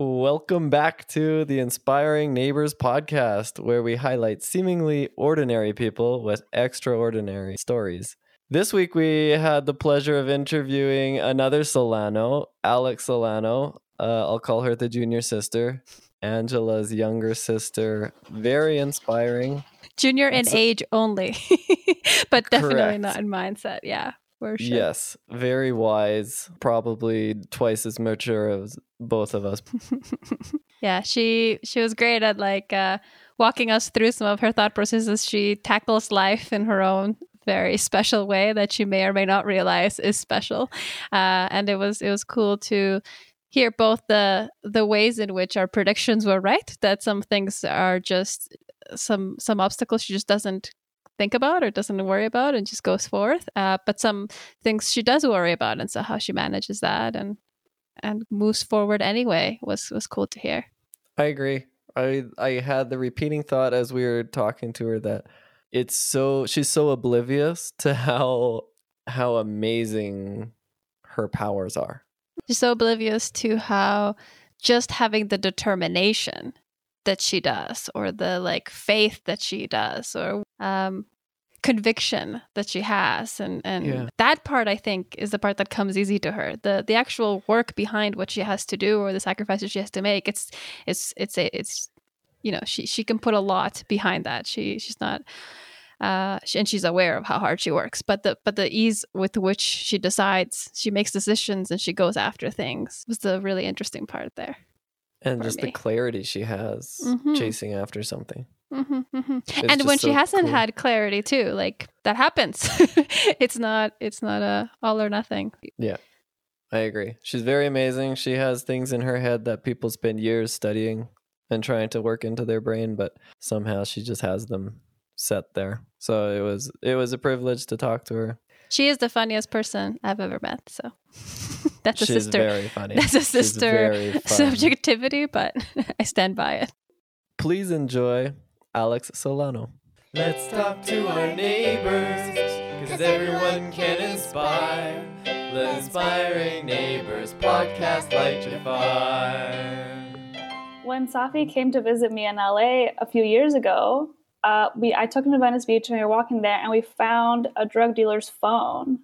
Welcome back to the Inspiring Neighbors podcast, where we highlight seemingly ordinary people with extraordinary stories. This week, we had the pleasure of interviewing another Solano, Alex Solano. Uh, I'll call her the junior sister, Angela's younger sister. Very inspiring. Junior in age only, but definitely Correct. not in mindset. Yeah, for sure. Yes, very wise. Probably twice as mature as both of us. yeah, she she was great at like uh, walking us through some of her thought processes. She tackles life in her own very special way that she may or may not realize is special, uh, and it was it was cool to hear both the the ways in which our predictions were right that some things are just some some obstacles she just doesn't think about or doesn't worry about and just goes forth uh, but some things she does worry about and so how she manages that and and moves forward anyway was was cool to hear I agree. I I had the repeating thought as we were talking to her that it's so she's so oblivious to how how amazing her powers are. she's so oblivious to how just having the determination that she does or the like faith that she does or um conviction that she has and and Yeah. that part i think is the part that comes easy to her the the actual work behind what she has to do or the sacrifices she has to make it's it's it's a it's you know she she can put a lot behind that she she's not uh she, and she's aware of how hard she works but the but the ease with which she decides she makes decisions and she goes after things was the really interesting part there And just me. the clarity she has Mhm. chasing after something. Hmm hmm and when she so hasn't cool. had clarity too like that happens it's not it's not a all or nothing Yeah. I agree. She's very amazing. She has things in her head that people spend years studying and trying to work into their brain, but somehow she just has them set there. So it was it was a privilege to talk to her. she is the funniest person i've ever met so that's a She's sister very funny. that's a sister subjectivity but i stand by it Please enjoy Alex Solano. Let's talk to our neighbors, because everyone can inspire. The Inspiring Neighbors podcast light your fire. when Safi came to visit me in LA a few years ago, uh, we I took him to Venice Beach and we were walking there and we found a drug dealer's phone,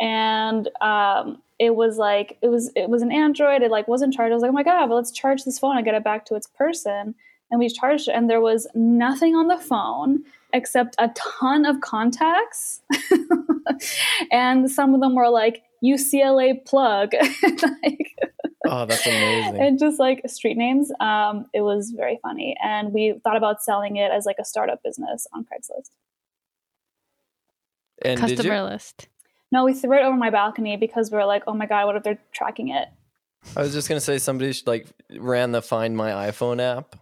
and um, it was like it was it was an Android. It like wasn't charged. I was like, oh my god, but let's charge this phone and get it back to its person. And we charged it, and there was nothing on the phone except a ton of contacts, and some of them were like UCLA plug, like Oh, that's amazing. and just like street names. Um, it was very funny, and we thought about selling it as like a startup business on Craigslist. And customer list No, we threw it over my balcony because we were like, oh my god, what if they're tracking it? I was just gonna say somebody should, like ran the Find My iPhone app.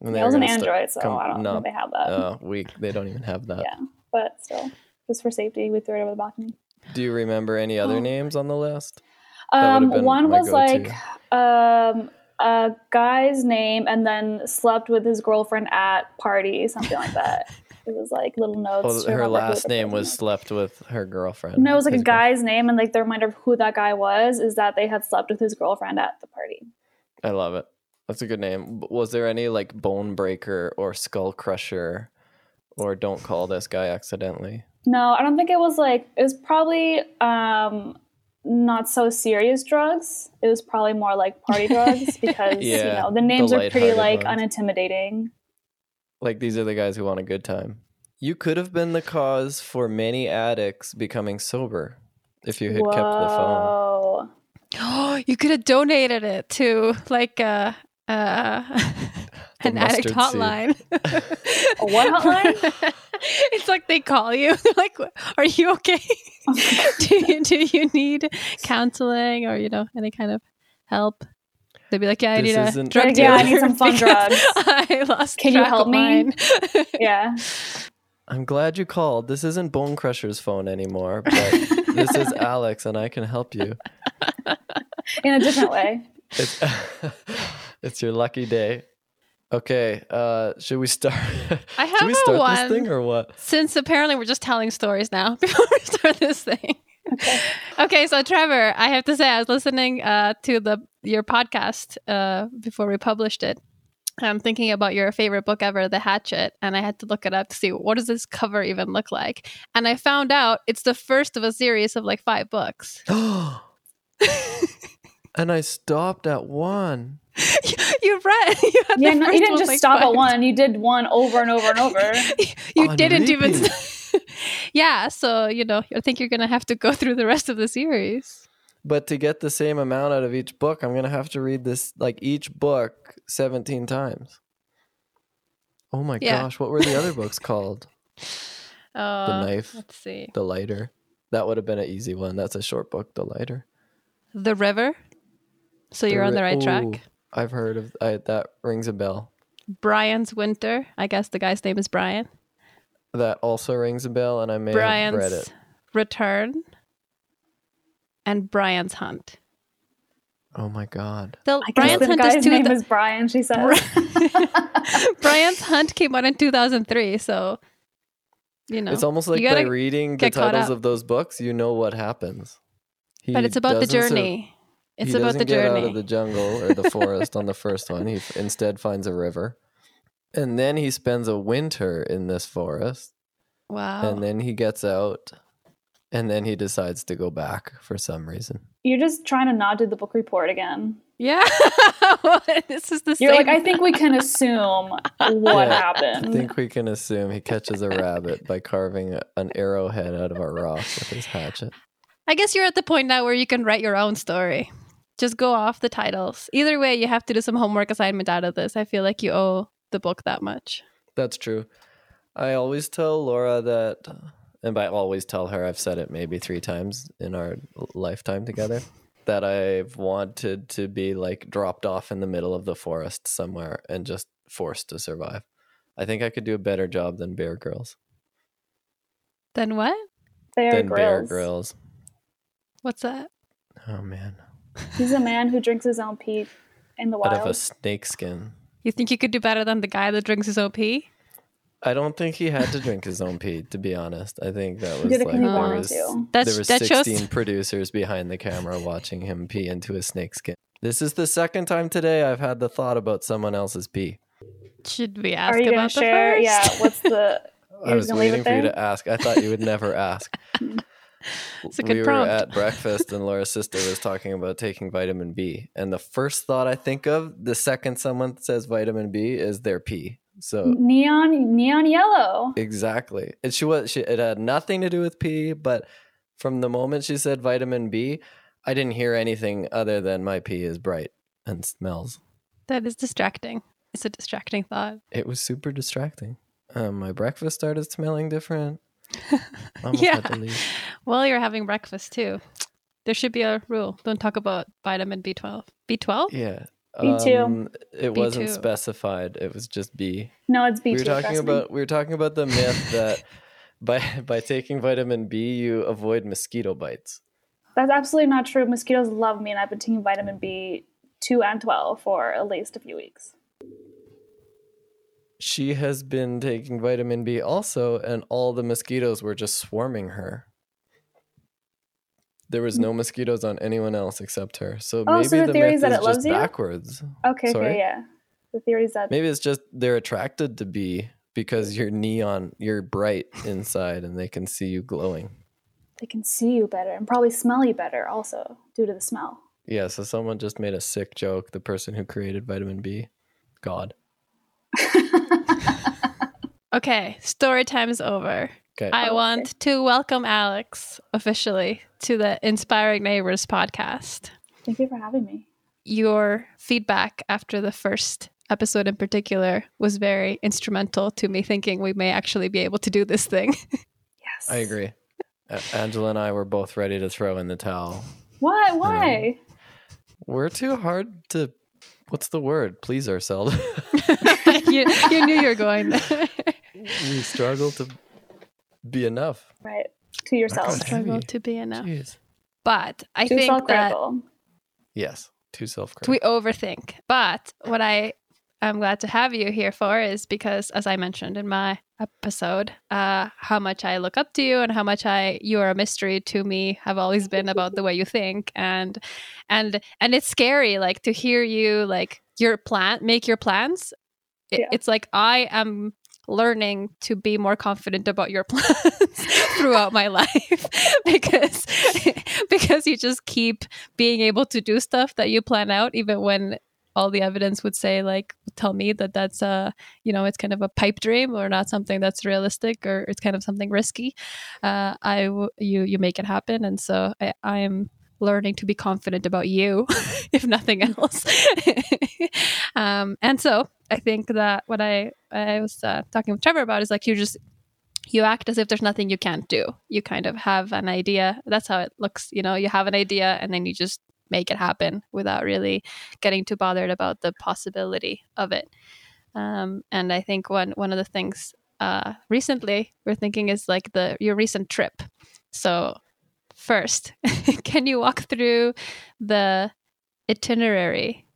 And they it was an Android, so I don't no. know if they have that. Oh, we they don't even have that. Yeah. But still, just for safety, we threw it over the balcony. Do you remember any other Oh. names on the list? Um, one was go-to. like um, a guy's name, and then slept with his girlfriend at party, something like that. it was like little notes. Well, her last name was slept with her girlfriend. No, it was like a his guy's name, and like the reminder of who that guy was is that they had slept with his girlfriend at the party. I love it. That's a good name. Was there any like Bone Breaker or Skull Crusher or Don't Call This Guy Accidentally? No, I don't think it was like it was probably um not so serious drugs. It was probably more like party drugs because you know the names are pretty like ones. unintimidating. Like these are the guys who want a good time. You could have been the cause for many addicts becoming sober if you had kept the phone. Oh, you could have donated it to like uh, uh, an addict seed. hotline. A what hotline? it's like they call you. They're like, "Are you okay? do you do you need counseling or you know any kind of help?" They'd be like, "Yeah, I This need a drug Like, yeah, I need some fun drugs. I lost. Can you track help of me?" mine." yeah. I'm glad you called. This isn't Bone Crusher's phone anymore, but this is Alex and I can help you. In a different way. It's, it's your lucky day. Okay, uh, should we start? I have should we have a start one. this thing or what? Since apparently we're just telling stories now before we start this thing. Okay, so Trevor, I have to say, I was listening uh, to the your podcast uh, before we published it. I'm thinking about your favorite book ever, The Hatchet, and I had to look it up to see what does this cover even look like. And I found out it's the first of a series of like five books. and I stopped at one. you read. You, had Yeah, the no, first you didn't one, just like, stop at one. You did one over and over and over. you On didn't even. repeat. yeah, so you know, I think you're gonna have to go through the rest of the series. But to get the same amount out of each book, I'm gonna have to read this like each book 17 times. Oh my Yeah. gosh, what were the other books called? Uh, the knife. Let's see. The lighter. That would have been an easy one. That's a short book, The Lighter. The River. So you're on the right Ooh, track. I've heard of I, that rings a bell. Brian's Winter. I guess the guy's name is Brian. That also rings a bell, and I may have read Brian's it. Return. And Brian's Hunt. Oh my god. So I guess Brian's the Hunt guy's is two. name thou- is Brian. She says. Brian's Hunt came out in 2003. So, you know, It's almost like you by reading the titles of those books, you know what happens. He but it's about the doesn't sur- journey. It's he about doesn't the get out of the jungle or the forest on the first one. He f- instead finds a river, and then he spends a winter in this forest, wow. and then he gets out, and then he decides to go back for some reason. You're just trying to not do the book report again. yeah. this is the You're same. like, I think we can assume what Yeah, I think we can assume he catches a rabbit by carving a, an arrowhead out of a rock with his hatchet. I guess you're at the point now where you can write your own story. Just go off the titles. Either way, you have to do some homework assignment out of this. I feel like you owe the book that much. That's true. I always tell Laura that, and by always tell her, I've said it maybe three times in our lifetime together, that I've wanted to be like dropped off in the middle of the forest somewhere and just forced to survive. I think I could do a better job than Bear Girls. Then what? Bear than Bear Grylls. Grylls. What's that? Oh man. He's a man who drinks his own pee in the Out of a wild. snake skin. You think you could do better than the guy that drinks his own pee? I don't think he had to drink his own pee, to be honest. I think that was did it 'cause like he there was, to. That's- there was that shows- 16 producers behind the camera watching him pee into a snake skin. This is the second time today I've had the thought about someone else's pee. Should we ask Are you about gonna share? the Yeah. What's the? I was gonna leave waiting it for you to ask. I thought you would never ask. It's a good we prompt. were at breakfast and Laura's sister was talking about taking vitamin B. And the first thought I think of the second someone says vitamin B is their pee. So Neon, neon yellow. Exactly. And she was she it had nothing to do with pee, but from the moment she said vitamin B, I didn't hear anything other than my pee is bright and smells. that is distracting. It's a distracting thought. It was super distracting. Um, my breakfast started smelling different. I almost Yeah. Had to leave. Well, you're having breakfast too. There should be a rule. Don't talk about vitamin B12. B12? Yeah. B2. Um, it wasn't specified. It was just B. No, it's B2. we were talking trust me. about we were talking about the myth that by by taking vitamin B you avoid mosquito bites. That's absolutely not true. Mosquitoes love me, and I've been taking vitamin B two and twelve for at least a few weeks. she has been taking vitamin B also, and all the mosquitoes were just swarming her. There was mm. no mosquitoes on anyone else except her. So Oh, maybe so the the theory myth is that is it loves just you? backwards. Okay, Sorry? okay, yeah. The theory is that Maybe it's just they're attracted to B because you're neon, you're bright inside, and they can see you glowing. they can see you better and probably smell you better also due to the smell. Yeah, so someone just made a sick joke. The person who created vitamin B, God. Okay, story time is over. Okay. I oh, Okay. want to welcome Alex officially to the Inspiring Neighbors podcast. Thank you for having me. Your feedback after the first episode in particular was very instrumental to me thinking we may actually be able to do this thing. Yes. I agree. A- Angela and I were both ready to throw in the towel. Why? Um, Why? We're too hard to, what's the word? Please ourselves. you, you knew you were going there. we struggle to be enough. Right. To yourself. God. Struggle to be enough. Jeez. But I Too think that. Yes, too self we overthink. But what I am glad to have you here for is because, as I mentioned in my episode, uh, how much I look up to you and how much I you are a mystery to me have always been about the way you think and and and it's scary like to hear you like your plan make your plans. It, Yeah. It's like I am learning to be more confident about your plans throughout my life because because you just keep being able to do stuff that you plan out even when all the evidence would say like tell me that that's a you know it's kind of a pipe dream or not something that's realistic or it's kind of something risky uh i w- you you make it happen. And so i i am learning to be confident about you if nothing else. Um and so i think that what i i was uh, talking with trevor about is like you just you act as if there's nothing you can't do. You kind of have an idea. That's how it looks you know? You have an idea and then you just make it happen without really getting too bothered about the possibility of it. Um, and i think one one of the things uh, recently we're thinking is like the your recent trip. So first can you walk through the itinerary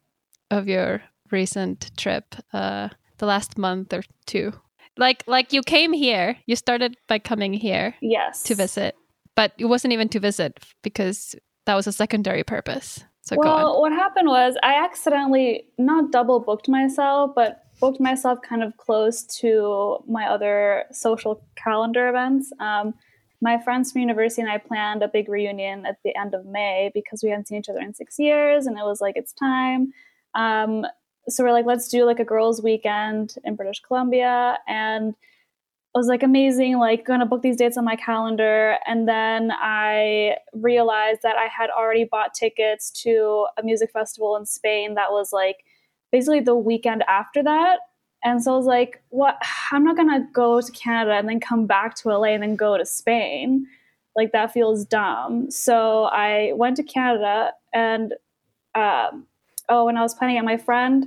of your recent trip uh, the last month or two like like you came here you started by coming here Yes. to visit but it wasn't even to visit because that was a secondary purpose so well, what happened was I accidentally not double booked myself, but booked myself kind of close to my other social calendar events. Um, my friends from university and I planned a big reunion at the end of May because we hadn't seen each other in six years, and it was like it's time. Um, so we're like, let's do like a girls' weekend in British Columbia, and I was like amazing, like gonna book these dates on my calendar. And then I realized that I had already bought tickets to a music festival in Spain that was like basically the weekend after that. And so I was like, what? I'm not gonna go to Canada and then come back to LA and then go to Spain. Like that feels dumb. So I went to Canada and um, oh, when I was planning it, my friend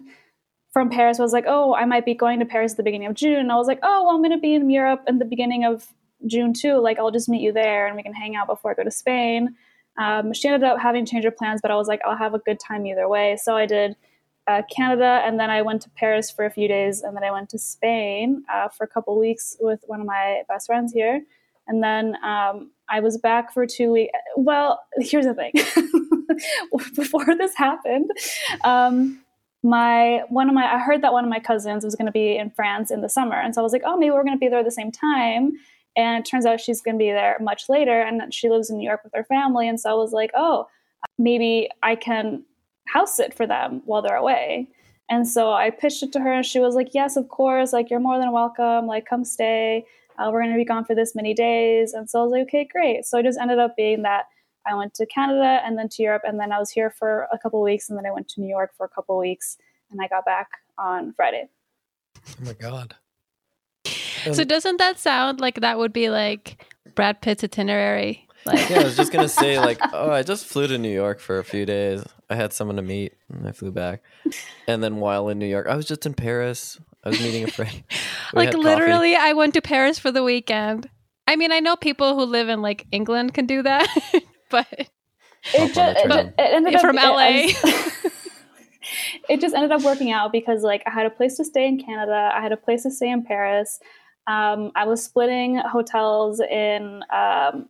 from Paris was like, "Oh, I might be going to Paris at the beginning of June." And I was like, "Oh, well, I'm going to be in Europe in the beginning of June too. Like, I'll just meet you there, and we can hang out before I go to Spain." Um, she ended up having to change her plans, but I was like, "I'll have a good time either way." So I did uh, Canada, and then I went to Paris for a few days, and then I went to Spain uh, for a couple weeks with one of my best friends here, and then um, I was back for two weeks. Well, here's the thing: before this happened. Um, my one of my I heard that one of my cousins was going to be in France in the summer, and so I was like, oh, maybe we're going to be there at the same time. And it turns out she's going to be there much later, and she lives in New York with her family. And so I was like, oh, maybe I can house sit for them while they're away. And so I pitched it to her, and she was like, yes, of course, like you're more than welcome. Like come stay. Uh, we're going to be gone for this many days. And so I was like, okay, great. So it just ended up being that I went to Canada and then to Europe, and then I was here for a couple of weeks, and then I went to New York for a couple of weeks, and I got back on Friday. Oh my god. so doesn't that sound like that would be like brad pitt's itinerary like Yeah, I was just gonna say like, oh, I just flew to New York for a few days. I had someone to meet, and I flew back. And then while in New York, I was just in Paris. I was meeting a friend. We like had coffee. literally i went to paris for the weekend i mean i know people who live in like england can do that but It just it, it ended up From LA. I- it just ended up working out because like I had a place to stay in Canada, I had a place to stay in Paris. Um, I was splitting hotels in um,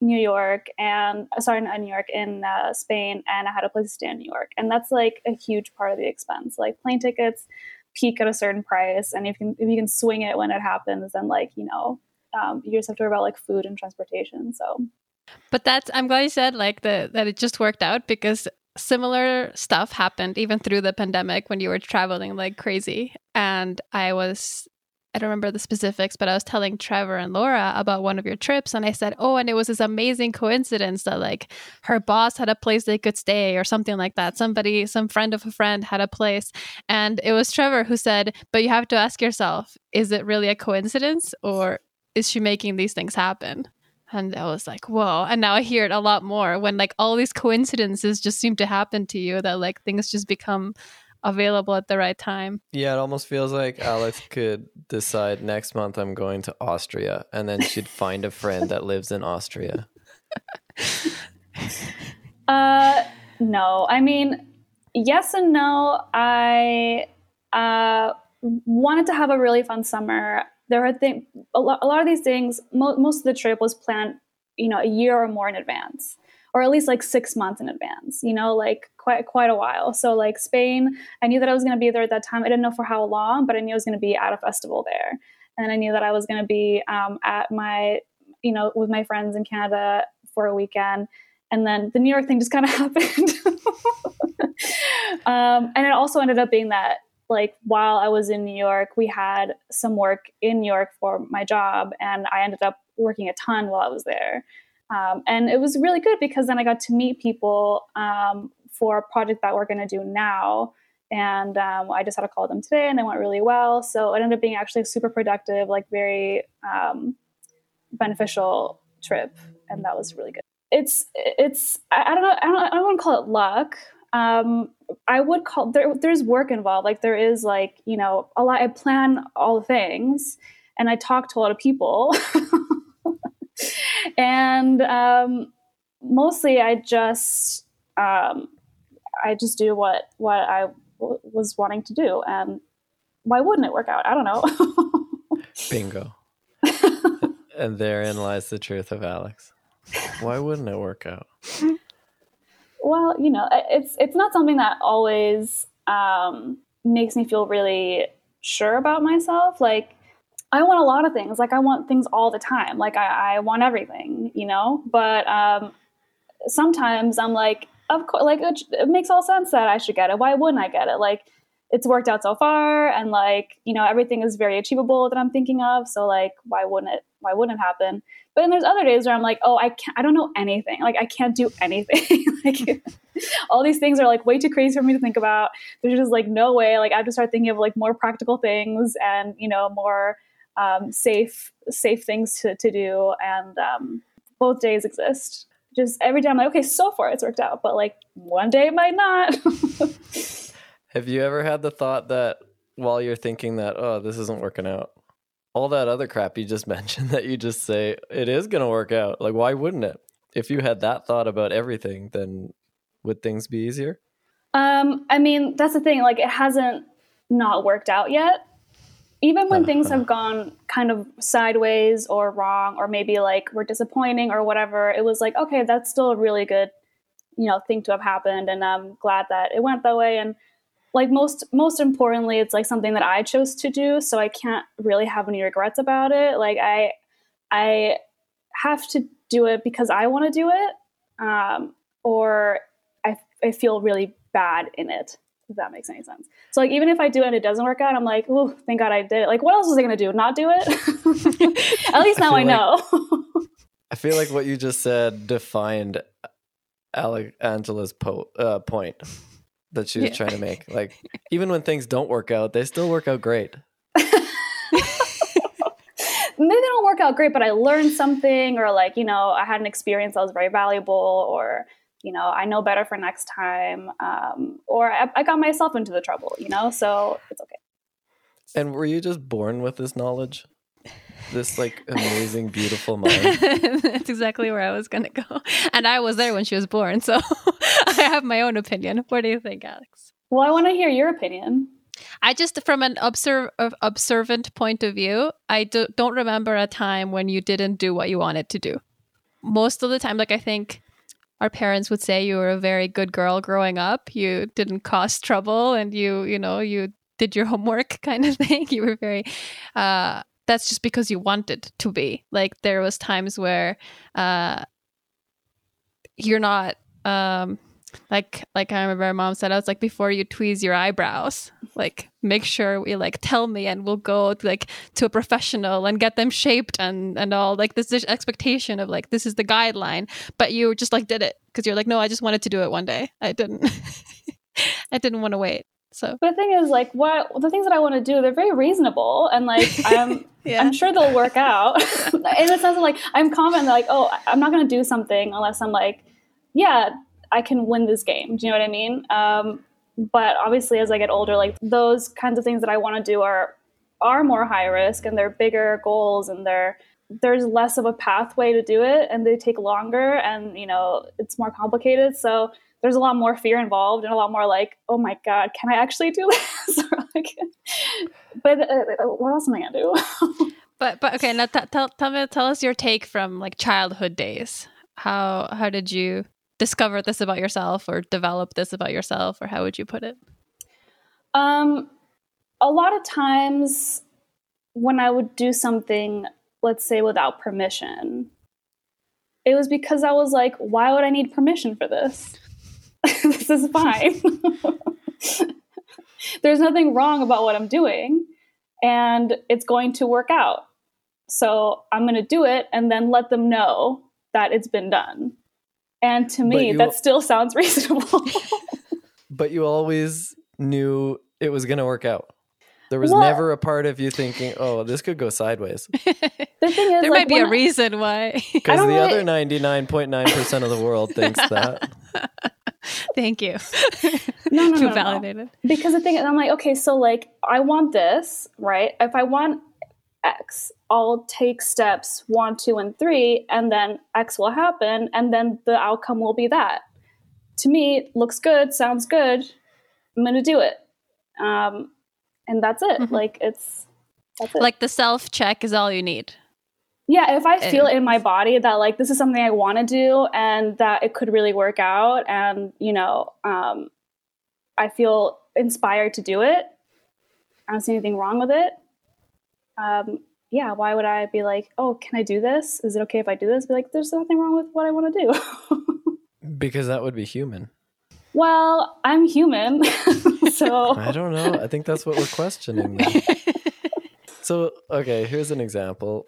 New York and uh, sorry, not New York in uh, Spain, and I had a place to stay in New York, and that's like a huge part of the expense. Like plane tickets peak at a certain price, and if you can if you can swing it when it happens, then like you know um, you just have to worry about like food and transportation. So but that's i'm glad you said like the that it just worked out because similar stuff happened even through the pandemic when you were traveling like crazy and i was I don't remember the specifics, but I was telling Trevor and Laura about one of your trips, and I said, "Oh, and it was this amazing coincidence that like her boss had a place they could stay, or something like that. Somebody, some friend of a friend, had a place." And it was Trevor who said, "But you have to ask yourself: Is it really a coincidence, or is she making these things happen?" And I was like, "Whoa!" And now I hear it a lot more when like all these coincidences just seem to happen to you that like things just become available at the right time. Yeah, it almost feels like Alex could decide next month I'm going to Austria, and then she'd find a friend that lives in Austria. Uh, no. I mean, yes and no. I uh, wanted to have a really fun summer. there are things a, lo- a lot of these things mo- most of the trip was planned you know a year or more in advance or at least like six months in advance you know like quite quite a while. So like spain i knew that i was going to be there at that time. I didn't know for how long but i knew i was going to be at a festival there. And i knew that i was going to be um, at my you know with my friends in canada for a weekend. And then the new york thing just kind of happened. Um, and it also ended up being that like while I was in New York, we had some work in New York for my job, and I ended up working a ton while I was there. Um, and it was really good because then I got to meet people um, for a project that we're going to do now. And um, I just had to call them today, and they went really well. So it ended up being actually a super productive, like very um, beneficial trip, and that was really good. It's it's I, I don't know I don't I don't want to call it luck, um, I would call there, there's work involved. Like there is like, you know, a lot, I plan all the things and I talk to a lot of people. and um, mostly I just, um, I just do what, what I w- was wanting to do. And why wouldn't it work out? I don't know. Bingo. and therein lies the truth of Alex. Why wouldn't it work out? well, you know, it's it's not something that always um, makes me feel really sure about myself. Like I want a lot of things. Like I want things all the time. Like I, I want everything, you know. But um, sometimes I'm like, of course, like it, it makes all sense that I should get it. Why wouldn't I get it? Like it's worked out so far, and like you know, everything is very achievable that I'm thinking of. So like, why wouldn't it? Why wouldn't it happen? But then there's other days where I'm like, oh, I can't, I don't know anything. Like I can't do anything. like all these things are like way too crazy for me to think about. There's just like no way. Like I have to start thinking of like more practical things and you know more um, safe safe things to to do. And um, both days exist. Just every day I'm like, okay, so far it's worked out, but like one day might not. Have you ever had the thought that while you're thinking that, oh, this isn't working out, all that other crap you just mentioned that you just say it is going to work out. Like, why wouldn't it? If you had that thought about everything, then would things be easier? Um, I mean, that's the thing. Like, it hasn't not worked out yet. Even when uh-huh. things have gone kind of sideways or wrong, or maybe like were disappointing or whatever, it was like, okay, that's still a really good, you know, thing to have happened, and I'm glad that it went that way. And like most most importantly it's like something that i chose to do so i can't really have any regrets about it like i i have to do it because i want to do it um, or I, I feel really bad in it if that makes any sense so like even if i do it and it doesn't work out i'm like oh thank god i did it like what else was i going to do not do it at least now i, I know i feel like what you just said defined Alec Angela's po- uh, point that she was yeah. trying to make. Like even when things don't work out, they still work out great. Maybe they don't work out great, but I learned something, or like you know, I had an experience that was very valuable, or you know, I know better for next time, um, or I, I got myself into the trouble, you know, so it's okay. And were you just born with this knowledge? this like amazing, beautiful mind. That's exactly where I was gonna go. And I was there when she was born, so I have my own opinion. What do you think, Alex? Well, I want to hear your opinion. I just, from an observe, observant point of view, I do, don't remember a time when you didn't do what you wanted to do. Most of the time, like I think our parents would say you were a very good girl growing up. You didn't cause trouble, and you, you know, you did your homework, kind of thing. You were very uh, that's just because you wanted to be. Like there was times where uh, you're not um, like like I remember mom said I was like before you tweeze your eyebrows, like make sure we like tell me and we'll go to, like to a professional and get them shaped and and all like this, this expectation of like this is the guideline, but you just like did it because you're like no I just wanted to do it one day. I didn't. I didn't want to wait. So but the thing is, like, what the things that I want to do, they're very reasonable, and like, I'm, yeah. I'm sure they'll work out. in the sense of like, I'm confident that like, oh, I'm not going to do something unless I'm like, yeah, I can win this game. Do you know what I mean? Um, but obviously, as I get older, like those kinds of things that I want to do are are more high risk, and they're bigger goals, and they're there's less of a pathway to do it, and they take longer, and you know, it's more complicated. So there's a lot more fear involved and a lot more like, oh my god, can I actually do this? but uh, uh, what else am I gonna do? But but okay, now t- tell tell me tell us your take from like childhood days. How how did you discover this about yourself or develop this about yourself or how would you put it? Um, a lot of times when I would do something, let's say without permission, it was because I was like, why would I need permission for this? this is fine. There's nothing wrong about what I'm doing, and it's going to work out. So I'm going to do it and then let them know that it's been done. And to me, you- that still sounds reasonable. But you always knew it was going to work out. There was Well- never a part of you thinking, "Oh, this could go sideways," the thing is, there like, might be a reason why. because the really- other ninety nine point nine percent of the world thinks that. Thank you. No, no, Feel no, no. validated. because the thing is, I'm like, okay, so like I want this, right? If I want X, I'll take steps one, two, and three, and then X will happen, and then the outcome will be that. To me, looks good, sounds good. I'm gonna do it, um, and that's it. Mhm. Like it's that's it. Like the self check is all you need. yeah, if I feel in my body that like this is something I want to do and that it could really work out, and you know, um, I feel inspired to do it. I don't see anything wrong with it. Um, yeah, why would I be like, oh, can I do this? Is it okay if I do this? Be like, there's nothing wrong with what I want to do. Because that would be human. well, I'm human, so I don't know. I think that's what we're questioning. So, okay, here's an example.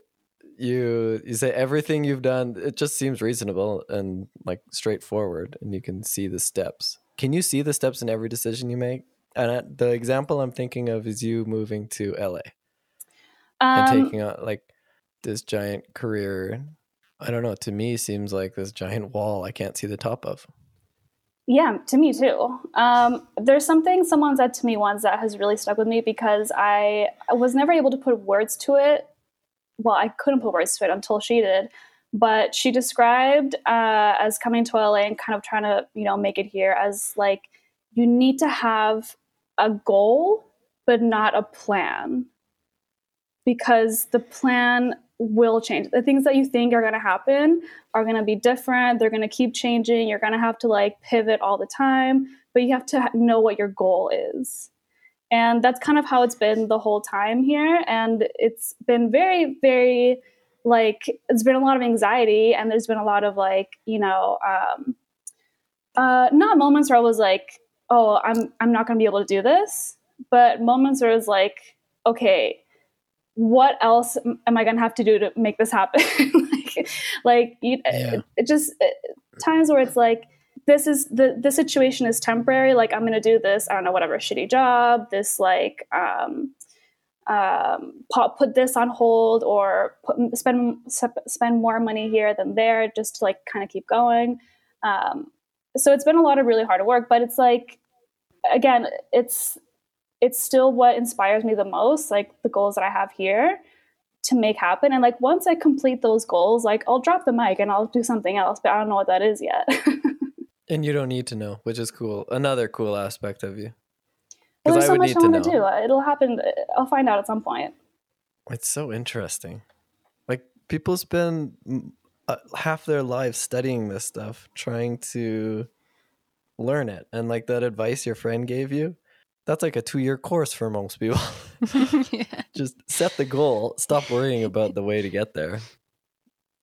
You you say everything you've done it just seems reasonable and like straightforward and you can see the steps. Can you see the steps in every decision you make? And the example I'm thinking of is you moving to LA and um, taking on like this giant career. I don't know, to me seems like this giant wall I can't see the top of. Yeah, to me too. Um, there's something someone said to me once that has really stuck with me because I, I was never able to put words to it. Well, I couldn't put words to it until she did. But she described uh, as coming to LA and kind of trying to, you know, make it here as like you need to have a goal, but not a plan, because the plan will change. The things that you think are going to happen are going to be different. They're going to keep changing. You're going to have to like pivot all the time, but you have to know what your goal is. And that's kind of how it's been the whole time here. And it's been very, very like, it's been a lot of anxiety. And there's been a lot of like, you know, um, uh, not moments where I was like, oh, I'm, I'm not going to be able to do this, but moments where it's like, okay, what else am I going to have to do to make this happen? like, like you, Yeah. it, it just it, times where it's like, this is the the situation is temporary. Like I'm going to do this. I don't know, whatever shitty job. This like um, um, put, put this on hold or put, spend spend more money here than there, just to like kind of keep going. Um, so it's been a lot of really hard work, but it's like again, it's it's still what inspires me the most, like the goals that I have here to make happen. And like once I complete those goals, like I'll drop the mic and I'll do something else, but I don't know what that is yet. And you don't need to know, which is cool. Another cool aspect of you. Well, there's I so much need I to want to do. It'll happen. I'll find out at some point. It's so interesting. Like people spend uh, half their lives studying this stuff, trying to learn it. And like that advice your friend gave you, that's like a two year course for most people. yeah. Just set the goal, stop worrying about the way to get there.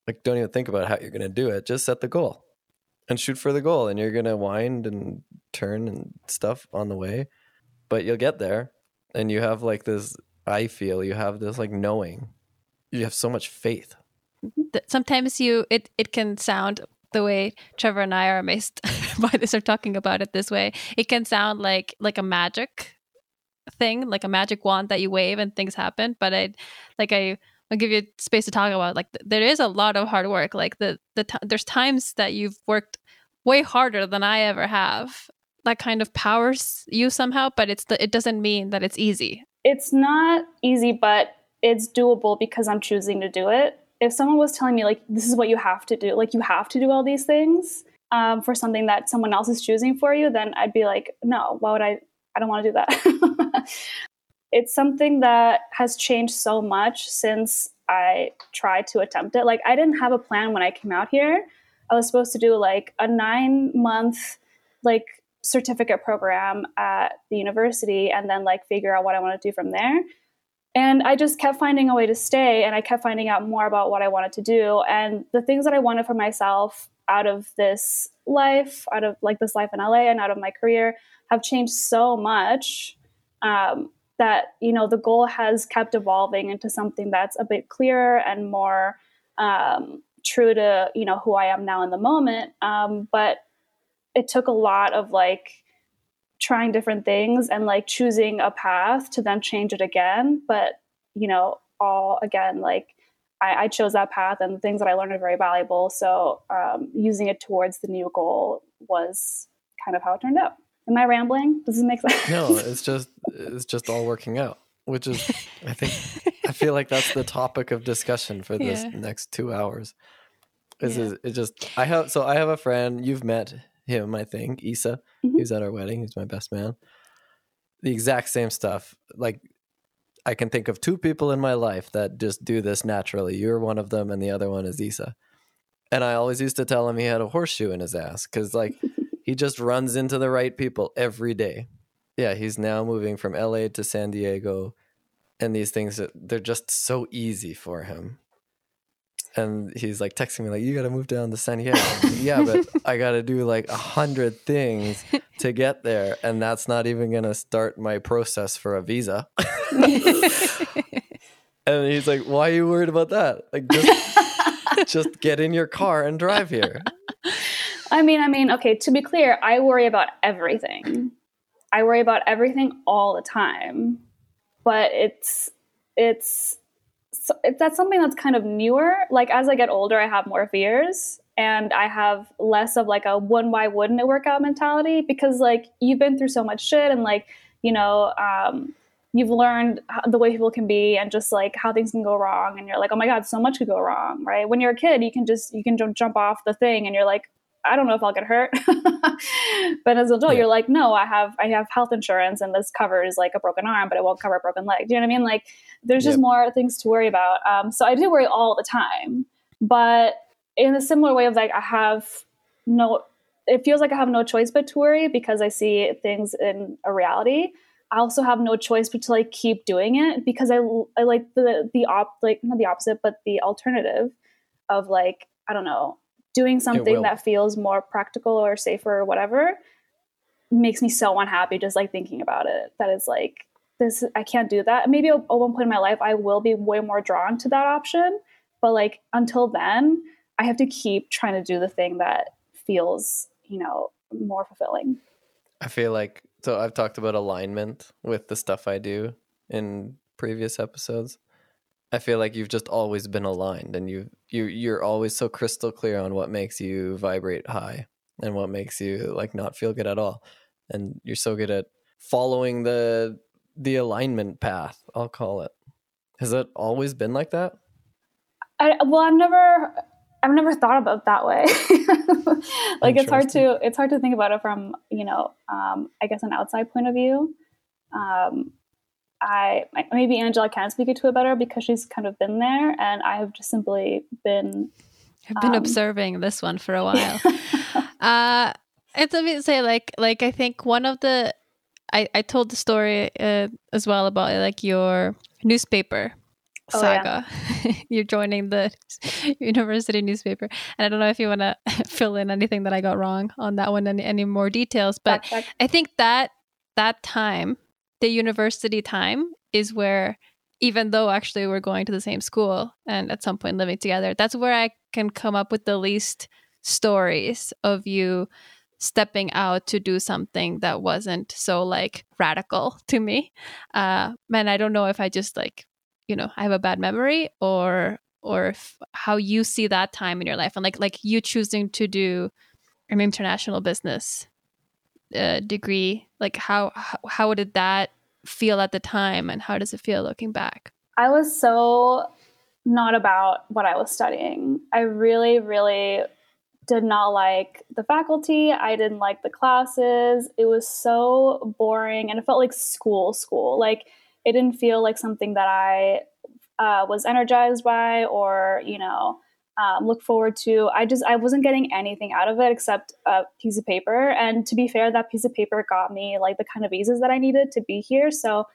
Like, don't even think about how you're going to do it. Just set the goal and shoot for the goal. And you're going to wind and turn and stuff on the way, but you'll get there. And you have like this, I feel you have this like knowing. You have so much faith. Th- Sometimes you it it can sound the way Trevor and I are amazed by this or talking about it this way. It can sound like like a magic thing, like a magic wand that you wave and things happen. But I like I I'll give you space to talk about. Like th- there is a lot of hard work. Like the the t- there's times that you've worked way harder than I ever have. That kind of powers you somehow, but it's the it doesn't mean that it's easy. It's not easy, but it's doable because I'm choosing to do it. If someone was telling me like this is what you have to do, like you have to do all these things um, for something that someone else is choosing for you, then I'd be like, no, why would I? I don't want to do that. it's something that has changed so much since I tried to attempt it. Like I didn't have a plan when I came out here. I was supposed to do like a nine month like certificate program at the university and then like figure out what I want to do from there. And I just kept finding a way to stay and I kept finding out more about what I wanted to do. And the things that I wanted for myself out of this life, out of like this life in LA and out of my career have changed so much um, that, you know, the goal has kept evolving into something that's a bit clearer and more um, true to, you know, who I am now in the moment. Um, but it took a lot of like, trying different things and like choosing a path to then change it again. But, you know, all again, like I, I chose that path and the things that I learned are very valuable. So um, using it towards the new goal was kind of how it turned out. Am I rambling? Does this make sense? No, it's just it's just all working out, which is I think I feel like that's the topic of discussion for this yeah. next two hours. Is yeah. it just I have so I have a friend you've met him I think Isa mm-hmm. He's at our wedding. He's my best man. The exact same stuff. Like I can think of two people in my life that just do this naturally. You're one of them, and the other one is Isa. And I always used to tell him he had a horseshoe in his ass because, like, he just runs into the right people every day. Yeah, he's now moving from LA to San Diego, and these things they're just so easy for him and he's like texting me like you gotta move down to san diego. Yeah but i gotta do like a hundred things to get there and that's not even gonna start my process for a visa. And he's like why are you worried about that? Like just just get in your car and drive here. I mean i mean okay to be clear i worry about everything. I worry about everything all the time. But it's it's so that's something that's kind of newer. Like as I get older, I have more fears and I have less of like a one why wouldn't it work out mentality because like you've been through so much shit and like you know um, you've learned the way people can be and just like how things can go wrong and you're like oh my god so much could go wrong right when you're a kid you can just you can jump off the thing and you're like I don't know if I'll get hurt. but as an adult, yeah. you're like, no, I have I have health insurance and this covers like a broken arm, but it won't cover a broken leg. Do you know what I mean? Like there's just yep. more things to worry about. Um, so I do worry all the time. But in a similar way of like I have no it feels like I have no choice but to worry because I see things in a reality. I also have no choice but to like keep doing it because I, I like the the op like not the opposite but the alternative of like I don't know doing something that feels more practical or safer or whatever makes me so unhappy just like thinking about it. That is like this i can't do that. Maybe at one point in my life i will be way more drawn to that option but like until then i have to keep trying to do the thing that feels you know more fulfilling. I feel like so i've talked about alignment with the stuff i do in previous episodes I feel like you've just always been aligned and you you you're always so crystal clear on what makes you vibrate high and what makes you like not feel good at all. And you're so good at following the the alignment path, I'll call it. Has it always been like that? I well, I've never I've never thought about it that way. like it's hard to it's hard to think about it from, you know, um, I guess an outside point of view. Um, I maybe Angela can speak to it better because she's kind of been there, and I have just simply been. I've been um, observing this one for a while. uh, and let me say, like, like I think one of the, I I told the story uh, as well about like your newspaper oh, saga. Yeah. You're joining the university newspaper, and I don't know if you want to fill in anything that I got wrong on that one, any, any more details. But I think that that time the university time is where even though actually we're going to the same school and at some point living together that's where i can come up with the least stories of you stepping out to do something that wasn't so like radical to me. Uh man i don't know if i just like you know i have a bad memory or or if, how you see that time in your life and like like you choosing to do an international business uh, degree like how how did that feel at the time and how does it feel looking back? I was so not about what i was studying. I really really did not like the faculty. I didn't like the classes. It was so boring and it felt like school school. Like it didn't feel like something that i uh, was energized by or you know um, look forward to. I just I wasn't getting anything out of it except a piece of paper. And to be fair, that piece of paper got me like the kind of visas that I needed to be here. So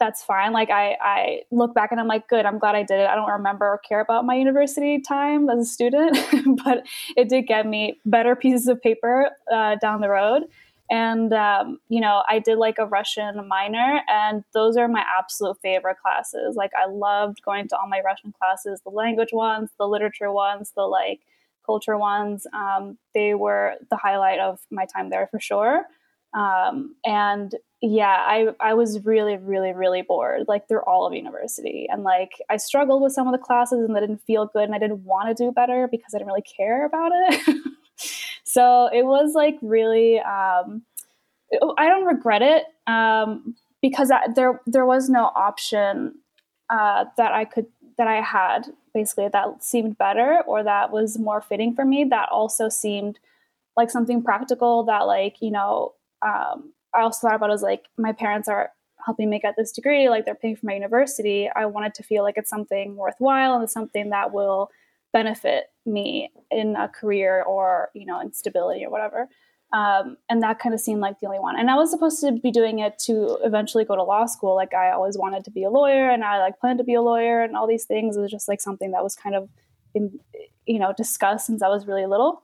that's fine. Like I I look back and I'm like, good. I'm glad I did it. I don't remember or care about my university time as a student, but it did get me better pieces of paper uh, down the road. And, um, you know, I did like a Russian minor, and those are my absolute favorite classes. Like, I loved going to all my Russian classes the language ones, the literature ones, the like culture ones. Um, they were the highlight of my time there for sure. Um, and yeah, I, I was really, really, really bored, like through all of university. And like I struggled with some of the classes and they didn't feel good and I didn't want to do better because I didn't really care about it. so it was like really um, i don't regret it um, because I, there there was no option uh, that i could that i had basically that seemed better or that was more fitting for me. That also seemed like something practical that like you know um, i also thought about as like my parents are helping me get this degree like they're paying for my university. I wanted to feel like it's something worthwhile and something that will benefit me in a career or you know in stability or whatever. Um, and that kind of seemed like the only one. And i was supposed to be doing it to eventually go to law school. Like i always wanted to be a lawyer and i like planned to be a lawyer and all these things. It was just like something that was kind of in, you know discussed since i was really little.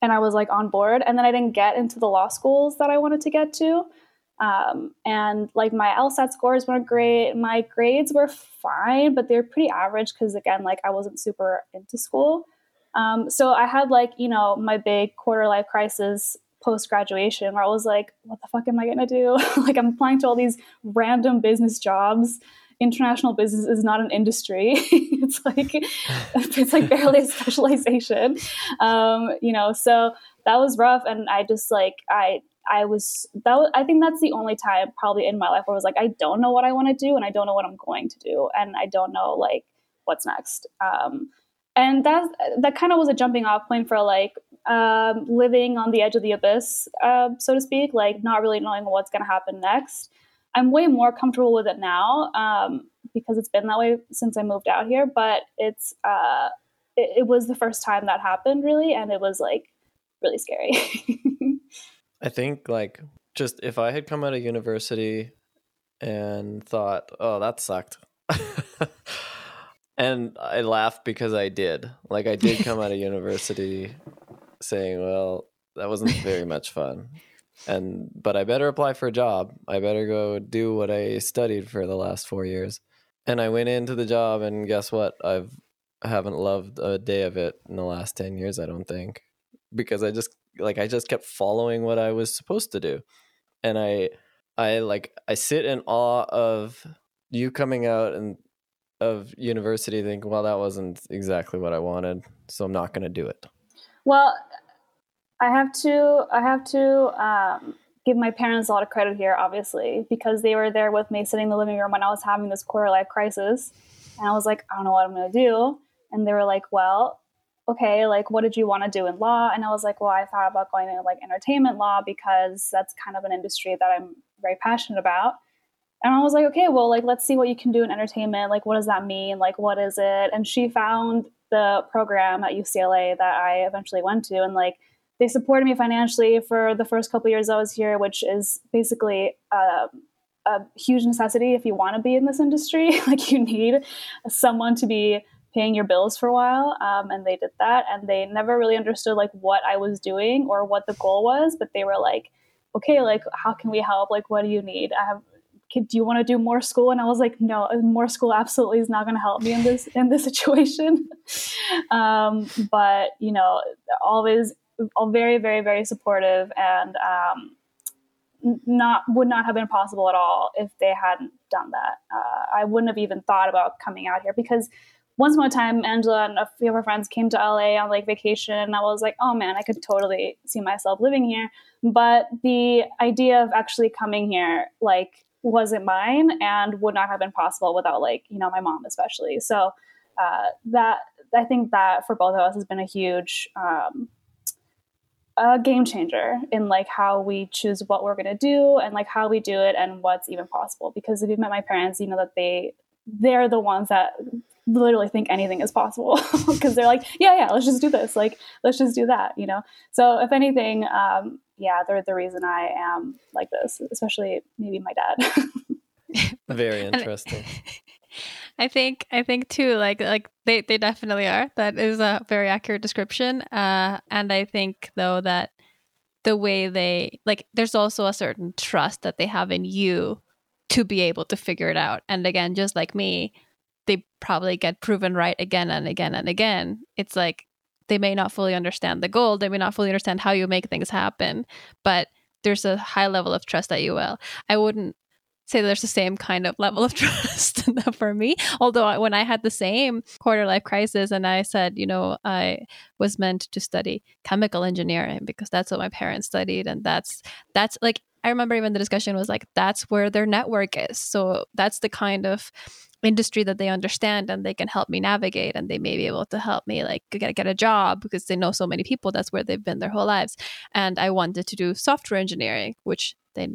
And i was like on board. And then i didn't get into the law schools that i wanted to get to um, and like my LSAT scores weren't great. My grades were fine, but they're pretty average because again, like I wasn't super into school. Um, so I had like, you know, my big quarter life crisis post graduation where I was like, what the fuck am I gonna do? like I'm applying to all these random business jobs. International business is not an industry. it's like it's like barely a specialization. Um, you know, so that was rough and I just like I I was that was, I think that's the only time probably in my life where I was like I don't know what I want to do and I don't know what I'm going to do and I don't know like what's next. Um, and that that kind of was a jumping off point for like um, living on the edge of the abyss, uh, so to speak, like not really knowing what's going to happen next. I'm way more comfortable with it now um, because it's been that way since I moved out here. But it's uh, it, it was the first time that happened really, and it was like really scary. I think like just if I had come out of university and thought, "Oh, that sucked." and I laughed because I did. Like I did come out of university saying, "Well, that wasn't very much fun." And but I better apply for a job. I better go do what I studied for the last 4 years. And I went into the job and guess what? I've I haven't loved a day of it in the last 10 years, I don't think. Because I just like I just kept following what I was supposed to do. And I I like I sit in awe of you coming out and of university thinking, well, that wasn't exactly what I wanted, so I'm not to do it. Well, I have to I have to um, give my parents a lot of credit here, obviously, because they were there with me sitting in the living room when I was having this quarter life crisis, and I was like, I don't know what I'm going to do, and they were like, well, okay, like, what did you want to do in law? And I was like, well, I thought about going into like entertainment law because that's kind of an industry that I'm very passionate about. And I was like, okay, well, like, let's see what you can do in entertainment. Like, what does that mean? Like, what is it? And she found the program at UCLA that I eventually went to. And like, they supported me financially for the first couple years I was here, which is basically a, a huge necessity if you want to be in this industry. like, you need someone to be paying your bills for a while um, and they did that and they never really understood like what i was doing or what the goal was but they were like okay like how can we help? Like what do you need? I have do you want to do more school? And i was like no more school absolutely is not going to help me in this in this situation. Um, but you know always all very very very supportive and um, not would not have been possible at all if they hadn't done that. Uh, i wouldn't have even thought about coming out here because once more time, Angela and a few of her friends came to LA on like vacation, and I was like, oh man, I could totally see myself living here. But the idea of actually coming here, like, wasn't mine and would not have been possible without like you know my mom especially. So uh, that I think that for both of us has been a huge um, a game changer in like how we choose what we're going to do and like how we do it and what's even possible because if you've met my parents you know that they they're the ones that literally think anything is possible because they're like, yeah, yeah, let's just do this. Like, let's just do that, you know? So, if anything, um, yeah, they're the reason I am like this, especially maybe my dad. Very interesting. I think I think too like like they they definitely are. That is a very accurate description. Uh and I think though that the way they like there's also a certain trust that they have in you to be able to figure it out. And again, just like me, they probably get proven right again and again and again. It's like they may not fully understand the goal, they may not fully understand how you make things happen, but there's a high level of trust that you will. I wouldn't say there's the same kind of level of trust for me. Although when I had the same quarter life crisis and I said, you know, I was meant to study chemical engineering because that's what my parents studied and that's that's like I remember even the discussion was like that's where their network is. So that's the kind of industry that they understand and they can help me navigate and they may be able to help me like get, get a job because they know so many people that's where they've been their whole lives. And i wanted to do software engineering which they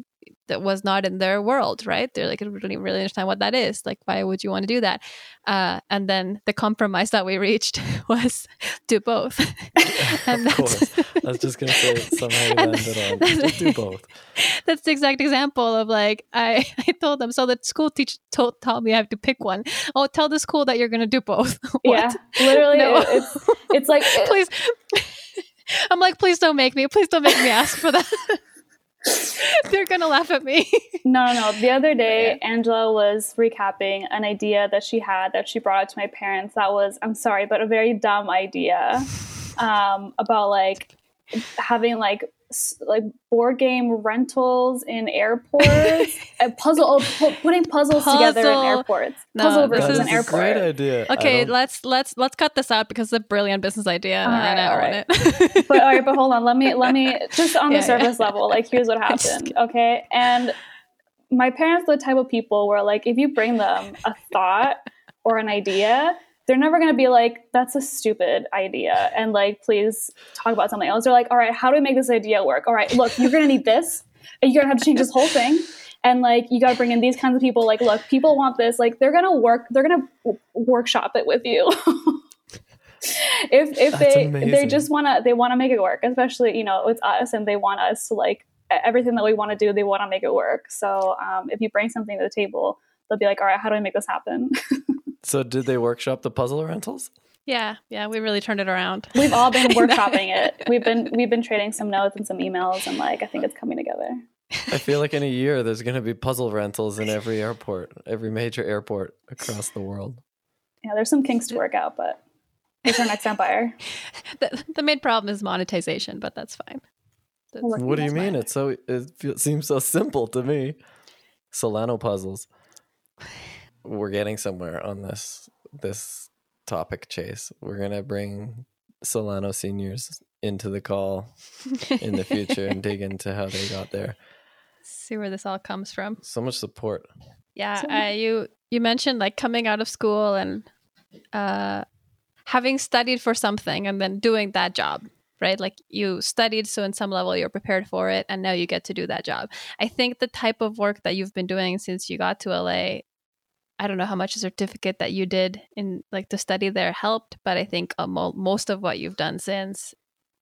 that was not in their world, right? They're like, I don't really, really understand what that is. Like, why would you want to do that? Uh, and then the compromise that we reached was do both. and of course. I was just going to say somehow you landed on just do both. That's the exact example of like, I, I told them, so the school teacher told, told me I have to pick one. Oh, tell the school that you're going to do both. yeah, literally. No. It's, it's like, please. I'm like, please don't make me. Please don't make me ask for that. They're gonna laugh at me. no, no, no. The other day, yeah. Angela was recapping an idea that she had that she brought up to my parents. That was, I'm sorry, but a very dumb idea um, about like having like like board game rentals in airports, a puzzle, oh, putting puzzles puzzle. together in airports. No, puzzle versus an airport. Great idea. Okay, let's let's let's cut this out because it's a brilliant business idea, all right, and I all right. it. but all right, but hold on. Let me let me just on the yeah, surface yeah. level. Like, here's what happened. Okay, and my parents are the type of people where like if you bring them a thought or an idea they're never going to be like that's a stupid idea and like please talk about something else. They're like all right how do we make this idea work? All right look you're going to need this and you're going to have to change this whole thing and like you got to bring in these kinds of people like look people want this like they're going to work they're going to workshop it with you. If if That's they amazing. they just want to they want to make it work especially you know it's us and they want us to like everything that we want to do they want to make it work. So um, if you bring something to the table they'll be like all right how do i make this happen So did they workshop the puzzle rentals? Yeah, yeah, we really turned it around. We've all been workshopping it. We've been we've been trading some notes and some emails, and like I think it's coming together. I feel like in a year there's going to be puzzle rentals in every airport, every major airport across the world. Yeah, there's some kinks to work out, but it's our next empire. the, the main problem is monetization, but that's fine. That's what do you mean? It's so it seems so simple to me. Solano puzzles we're getting somewhere on this this topic chase. We're gonna bring Solano seniors into the call in the future and dig into how they got there. See where this all comes from. So much support. Yeah, uh, you you mentioned like coming out of school and uh, having studied for something and then doing that job, right? Like you studied, so in some level you're prepared for it, and now you get to do that job. I think the type of work that you've been doing since you got to LA I don't know how much a certificate that you did in like the study there helped, but I think uh, mo- most of what you've done since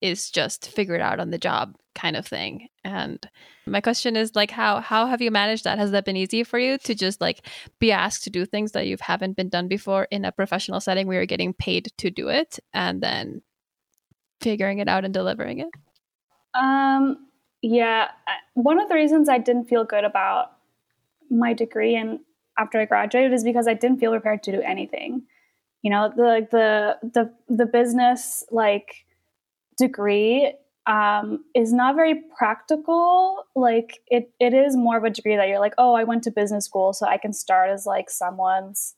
is just figured out on the job kind of thing. And my question is like how how have you managed that? Has that been easy for you to just like be asked to do things that you haven't been done before in a professional setting where you're getting paid to do it and then figuring it out and delivering it? Um yeah, one of the reasons I didn't feel good about my degree and after I graduated is because I didn't feel prepared to do anything. You know, the the the the business like degree um, is not very practical. Like it it is more of a degree that you're like, oh, I went to business school, so I can start as like someone's,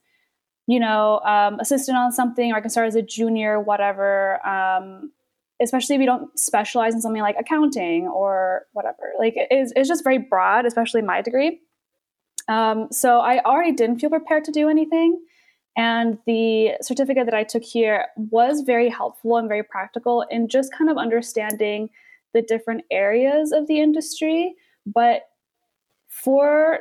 you know, um, assistant on something, or I can start as a junior, whatever. Um, especially if you don't specialize in something like accounting or whatever. Like it is, it's just very broad, especially my degree. Um, so I already didn't feel prepared to do anything. And the certificate that I took here was very helpful and very practical in just kind of understanding the different areas of the industry. But for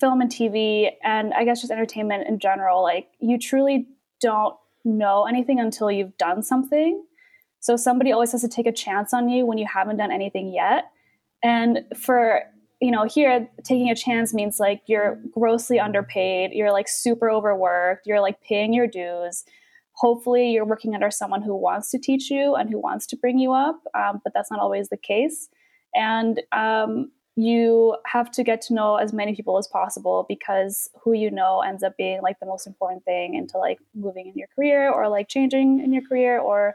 film and TV, and I guess just entertainment in general, like you truly don't know anything until you've done something. So somebody always has to take a chance on you when you haven't done anything yet. And for you know, here taking a chance means like you're grossly underpaid, you're like super overworked, you're like paying your dues. Hopefully, you're working under someone who wants to teach you and who wants to bring you up, um, but that's not always the case. And um, you have to get to know as many people as possible because who you know ends up being like the most important thing into like moving in your career or like changing in your career or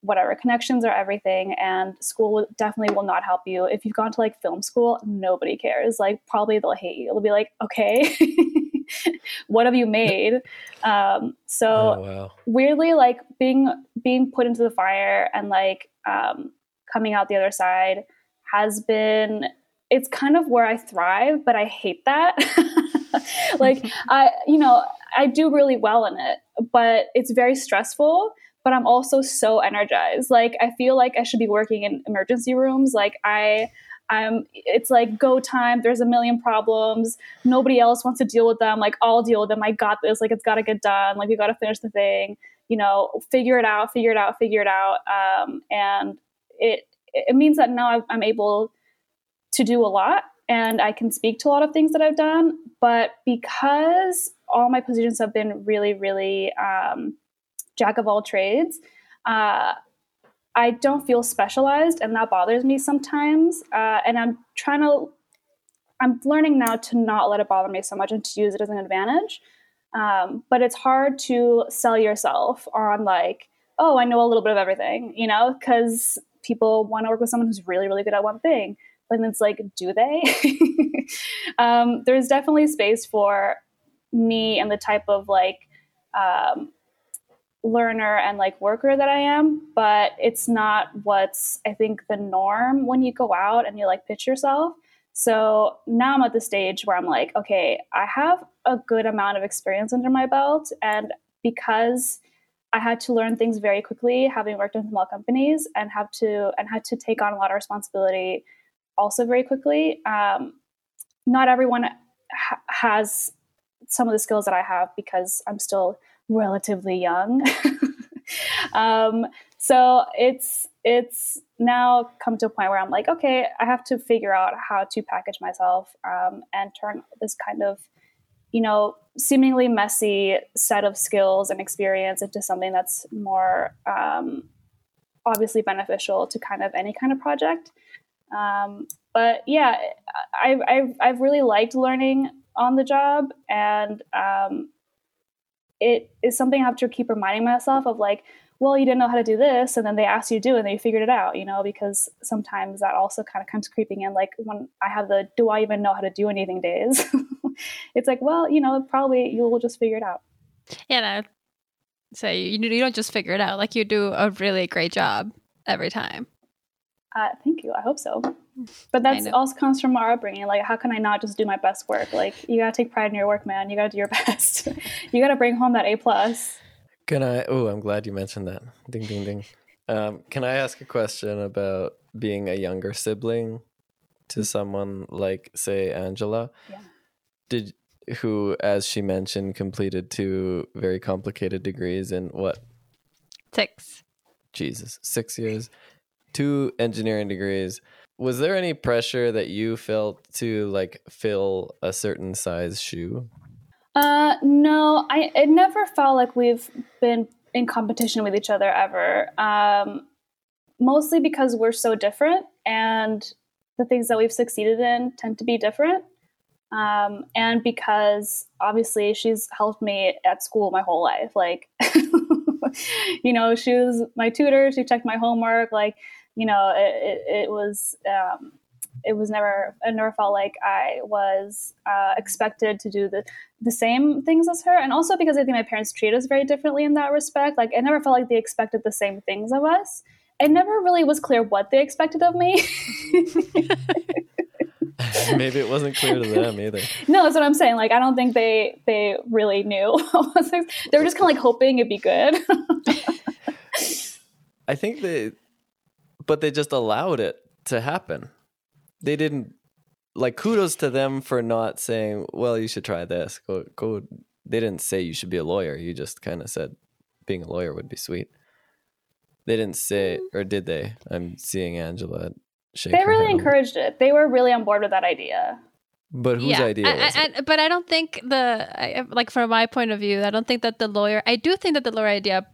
whatever connections are everything and school definitely will not help you. If you've gone to like film school nobody cares. Like probably they'll hate you. They'll be like okay what have you made? Um, so oh, wow. weirdly like being being put into the fire and like um, coming out the other side has been it's kind of where i thrive but i hate that. Like i you know i do really well in it but it's very stressful but I'm also so energized. Like I feel like I should be working in emergency rooms. Like I I'm it's like go time. There's a million problems. Nobody else wants to deal with them. Like I'll deal with them. I got this. Like it's got to get done. Like we got to finish the thing. You know, figure it out. Figure it out. Figure it out. Um, and it it means that now I'm able to do a lot and I can speak to a lot of things that I've done. But because all my positions have been really, really um, jack of all trades. Uh, I don't feel specialized, and that bothers me sometimes. Uh, and I'm trying to, I'm learning now to not let it bother me so much and to use it as an advantage. Um, but it's hard to sell yourself on like, oh, I know a little bit of everything, you know, because people want to work with someone who's really, really good at one thing. And it's like, do they? um, there's definitely space for me and the type of like um, learner and like worker that I am, but it's not what's I think the norm when you go out and you like pitch yourself. So now I'm at the stage where I'm like, okay, I have a good amount of experience under my belt and because I had to learn things very quickly having worked in small companies and have to and had to take on a lot of responsibility also very quickly. Um, not everyone ha- has some of the skills that I have because I'm still relatively young. um, so it's it's now come to a point where I'm like, okay, I have to figure out how to package myself um, and turn this kind of, you know, seemingly messy set of skills and experience into something that's more um, obviously beneficial to kind of any kind of project. Um, but yeah, I, I've, I've really liked learning on the job and um, it is something I have to keep reminding myself of like, well, you didn't know how to do this, and then they asked you to do it, and then you figured it out, you know, because sometimes that also kind of comes creeping in. Like when I have the do I even know how to do anything days, it's like, well, you know, probably you'll just figure it out. Yeah, no. so you, you don't just figure it out. Like you do a really great job every time. Uh, thank you. I hope so. But that also comes from our upbringing. Like, how can I not just do my best work? Like, you gotta take pride in your work, man. You gotta do your best. you gotta bring home that A plus. Can I? Oh, I'm glad you mentioned that. Ding, ding, ding. Um, can I ask a question about being a younger sibling to mm-hmm. someone like, say, Angela? Yeah. Did who, as she mentioned, completed two very complicated degrees in what? Six. Jesus, six years, two engineering degrees was there any pressure that you felt to like fill a certain size shoe? Uh, no, I it never felt like we've been in competition with each other ever. Um, mostly because we're so different, and the things that we've succeeded in tend to be different. Um, and because obviously she's helped me at school my whole life. Like, you know, she was my tutor. She checked my homework. Like, you know, it, it, it was um, it was never I never felt like I was uh, expected to do the the same things as her, and also because I think my parents treat us very differently in that respect. Like I never felt like they expected the same things of us. It never really was clear what they expected of me. Maybe it wasn't clear to them either. No, that's what I'm saying. Like I don't think they they really knew. they were just kind of like hoping it'd be good. I think they but they just allowed it to happen. They didn't like kudos to them for not saying, "Well, you should try this." Go, go. They didn't say you should be a lawyer. You just kind of said being a lawyer would be sweet. They didn't say, or did they? I'm seeing Angela shake. They her really head. encouraged it. They were really on board with that idea. But whose idea I- was I- it? I- but I don't think the I, like from my point of view, I don't think that the lawyer. I do think that the lawyer idea,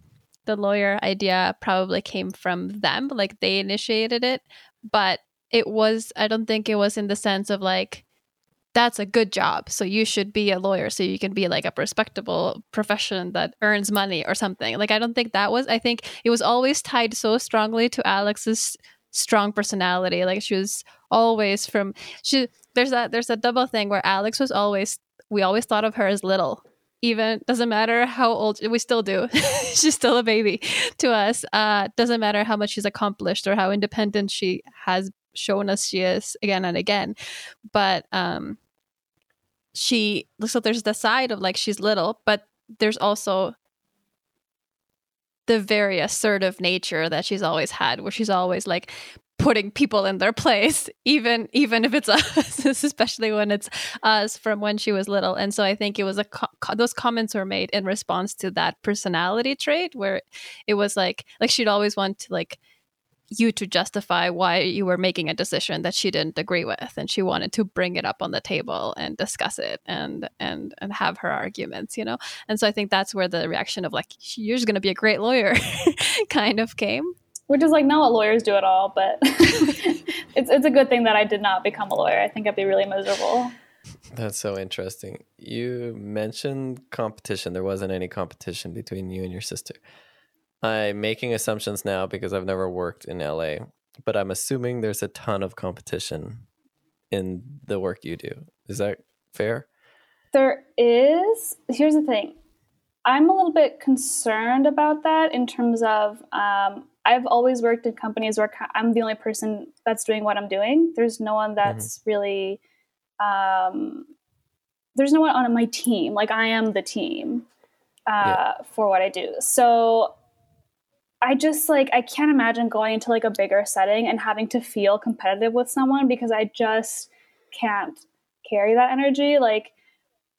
the lawyer idea probably came from them. Like they initiated it, but it was. I don't think it was in the sense of like that's a good job, so you should be a lawyer, so you can be like a respectable profession that earns money or something. Like I don't think that was. I think it was always tied so strongly to Alex's strong personality. Like she was always from she there's that there's a double thing where Alex was always we always thought of her as little. Even doesn't matter how old we still do. she's still a baby to us. Uh doesn't matter how much she's accomplished or how independent she has shown us she is again and again. But um she so there's the side of like she's little, but there's also the very assertive nature that she's always had where she's always like putting people in their place even even if it's us especially when it's us from when she was little. And so i think it was a co- those comments were made in response to that personality trait where it was like like she'd always want to like you to justify why you were making a decision that she didn't agree with. And she wanted to bring it up on the table and discuss it and and and have her arguments you know? And so i think that's where the reaction of like you're just going to be a great lawyer kind of came Which is like not what lawyers do at all, but it's it's a good thing that I did not become a lawyer. I think I'd be really miserable. That's so interesting. You mentioned competition. There wasn't any competition between you and your sister. I'm making assumptions now because I've never worked in LA, but I'm assuming there's a ton of competition in the work you do. Is that fair? There is. Here's the thing. I'm a little bit concerned about that in terms of um, I've always worked in companies where I'm the only person that's doing what I'm doing. There's no one that's really, um, there's no one on my team. Like I am the team uh, for what I do. So I just like I can't imagine going into like a bigger setting and having to feel competitive with someone because I just can't carry that energy. Like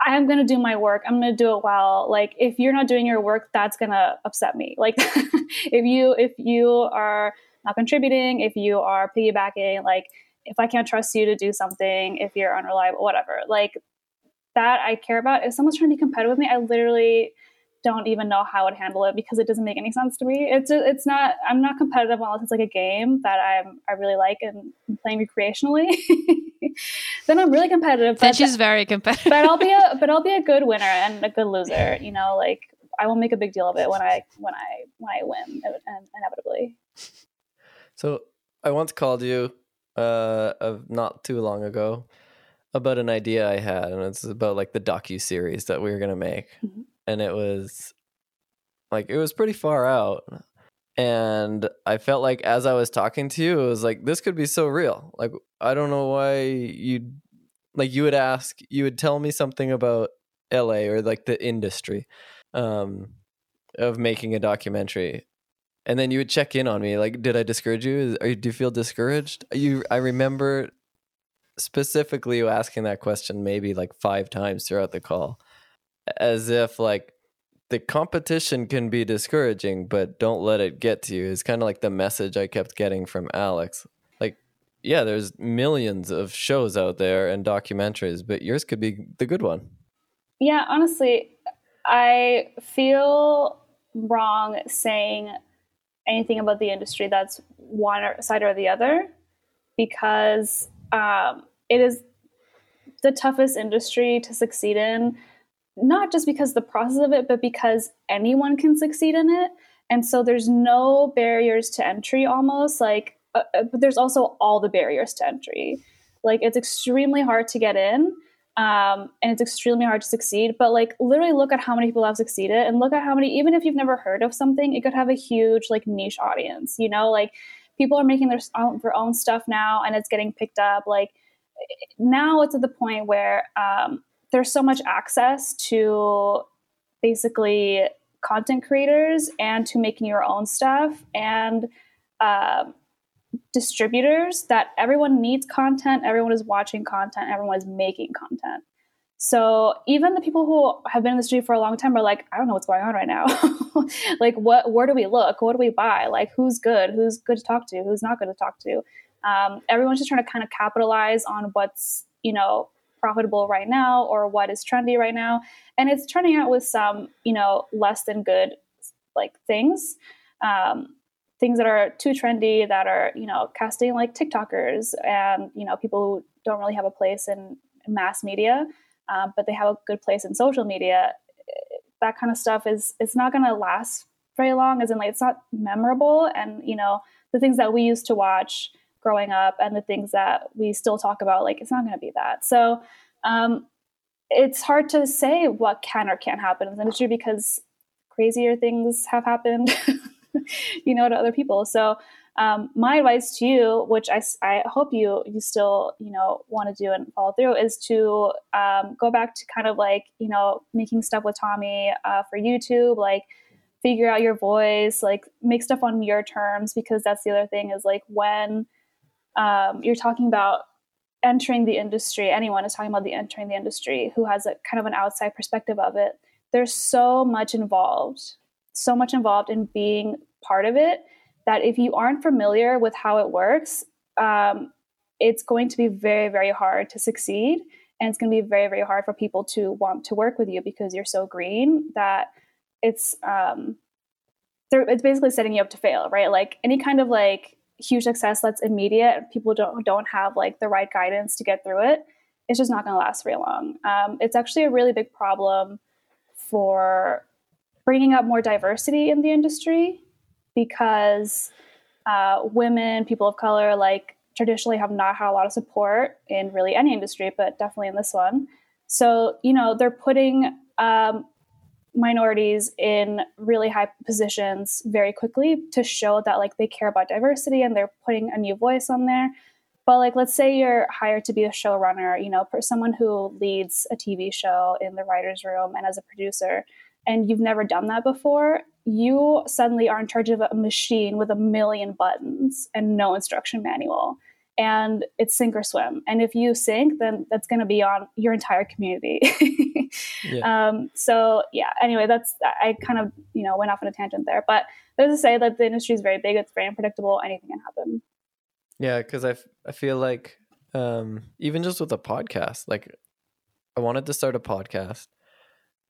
I'm gonna do my work. I'm gonna do it well. Like if you're not doing your work, that's gonna upset me. Like if you if you are not contributing, if you are piggybacking, like if I can't trust you to do something, if you're unreliable, whatever, like that I care about. If someone's trying to be competitive with me, I literally don't even know how I would handle it because it doesn't make any sense to me. It's it's not I'm not competitive unless it's like a game that I'm I really like and I'm playing recreationally. then I'm really competitive. then But, she's very competitive but I'll be a but I'll be a good winner and a good loser. You know, like I will make a big deal of it when I when I when I win inevitably. So I once called you uh of not too long ago about an idea I had and it's about like the docu series that we were gonna make. Mhm. And it was like it was pretty far out. And I felt like as I was talking to you, it was like this could be so real. Like I don't know why you like you would ask you would tell me something about LA or like the industry um of making a documentary and then you would check in on me like did i discourage you are you do you feel discouraged you i remember specifically you asking that question maybe like five times throughout the call as if like the competition can be discouraging but don't let it get to you is kind of like the message i kept getting from alex. Like yeah there's millions of shows out there and documentaries but yours could be the good one. Yeah, honestly, I feel wrong saying anything about the industry that's one side or the other because um, it is the toughest industry to succeed in, not just because the process of it, but because anyone can succeed in it. And so there's no barriers to entry almost like, uh, uh, but there's also all the barriers to entry. Like it's extremely hard to get in um, and it's extremely hard to succeed. But like, literally, look at how many people have succeeded, and look at how many. Even if you've never heard of something, it could have a huge like niche audience. You know, like people are making their own, their own stuff now, and it's getting picked up. Like now, it's at the point where um, there's so much access to basically content creators and to making your own stuff and. Um, distributors that everyone needs content, everyone is watching content, everyone is making content. So even the people who have been in the industry for a long time are like, I don't know what's going on right now. like, what? Where do we look? What do we buy? Like, who's good? Who's good to talk to? Who's not good to talk to? Um, everyone's just trying to kind of capitalize on what's you know profitable right now or what is trendy right now, and it's turning out with some you know less than good like things. Um, things that are too trendy that are you know casting like tiktokers and you know people who don't really have a place in mass media um, but they have a good place in social media that kind of stuff is it's not going to last very long as in like it's not memorable and you know the things that we used to watch growing up and the things that we still talk about like it's not going to be that. So um, it's hard to say what can or can't happen in the industry because crazier things have happened you know to other people. So um, my advice to you, which I, I hope you you still you know want to do and follow through, is to um, go back to kind of like you know making stuff with Tommy uh, for YouTube, like figure out your voice, like make stuff on your terms, because that's the other thing is like when um, you're talking about entering the industry, anyone is talking about the entering the industry who has a kind of an outside perspective of it. There's so much involved, so much involved in being part of it that if you aren't familiar with how it works, um, it's going to be very, very hard to succeed. And it's going to be very, very hard for people to want to work with you because you're so green that it's um, it's basically setting you up to fail, right? Like any kind of like huge success that's immediate, people don't don't have like the right guidance to get through it. It's just not going to last very long. Um, it's actually a really big problem for bringing up more diversity in the industry because uh, women, people of color, like traditionally have not had a lot of support in really any industry, but definitely in this one. So, you know, they're putting um, minorities in really high positions very quickly to show that like they care about diversity and they're putting a new voice on there. But like, let's say you're hired to be a showrunner, you know, for someone who leads a TV show in the writer's room and as a producer, and you've never done that before, you suddenly are in charge of a machine with a million buttons and no instruction manual. And it's sink or swim. And if you sink, then that's going to be on your entire community. yeah. um, so yeah. Anyway, that's I kind of you know went off on a tangent there, but there's to say that the industry is very big. It's very unpredictable. Anything can happen. Yeah, because I, f- I feel like um, even just with a podcast, like I wanted to start a podcast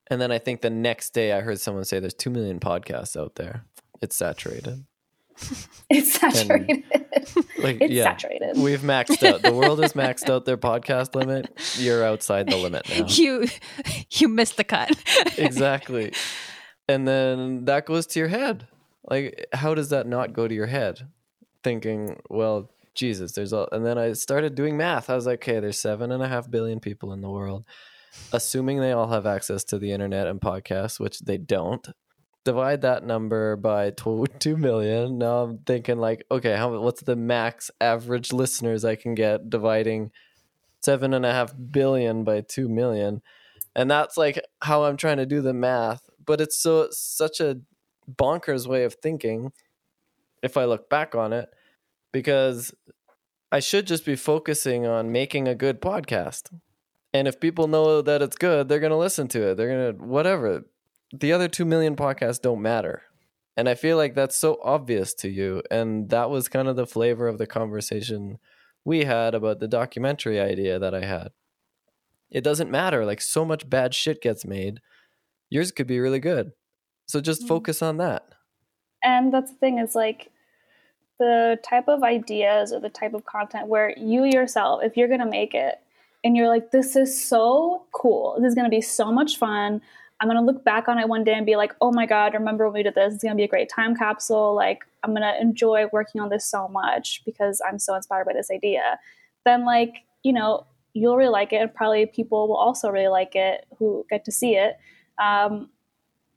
and then I think the next day I heard someone say there's 2 million podcasts out there. It's saturated. it's saturated. And, like, it's yeah, saturated. We've maxed out. The world has maxed out their podcast limit. You're outside the limit now. You you missed the cut. exactly. And then that goes to your head. Like how does that not go to your head? Thinking, well, Jesus, there's all and then I started doing math. I was like, okay, there's seven and a half billion people in the world assuming they all have access to the internet and podcasts, which they don't, divide that number by 2 million. Now I'm thinking like, okay, how what's the max average listeners I can get dividing seven and a half billion by 2 million? And that's like how I'm trying to do the math. But it's so such a bonkers way of thinking if I look back on it, because I should just be focusing on making a good podcast. And if people know that it's good, they're going to listen to it. They're going to, whatever. The other 2 million podcasts don't matter. And I feel like that's so obvious to you. And that was kind of the flavor of the conversation we had about the documentary idea that I had. It doesn't matter. Like, so much bad shit gets made. Yours could be really good. So just mm-hmm. focus on that. And that's the thing is like, the type of ideas or the type of content where you yourself, if you're going to make it, and you're like, this is so cool. This is going to be so much fun. I'm going to look back on it one day and be like, oh my God, remember when we did this? It's going to be a great time capsule. Like, I'm going to enjoy working on this so much because I'm so inspired by this idea. Then, like, you know, you'll really like it. And probably people will also really like it who get to see it. Um,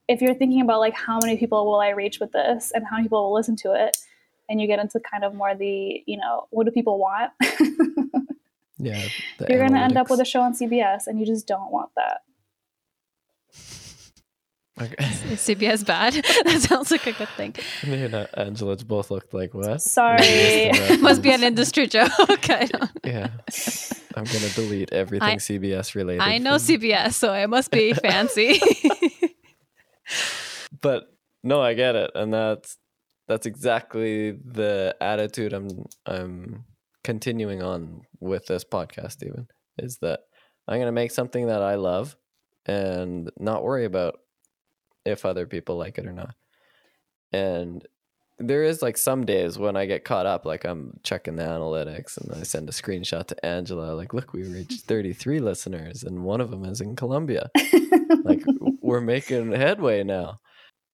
if you're thinking about like how many people will I reach with this and how many people will listen to it, and you get into kind of more the, you know, what do people want? Yeah. You're going to end up with a show on CBS and you just don't want that. Okay. Is CBS bad? that sounds like a good thing. Me and uh, Angela both looked like what? Sorry. It must be an industry joke. I don't- Yeah. I'm gonna delete everything I- CBS related. I know from- CBS, so it must be fancy. but no, I get it, and that's that's exactly the attitude I'm I'm continuing on with this podcast. Even is that I'm gonna make something that I love and not worry about if other people like it or not. And there is like some days when I get caught up, like I'm checking the analytics and I send a screenshot to Angela, like, look, we reached 33 listeners and one of them is in Colombia. Like, we're making headway now.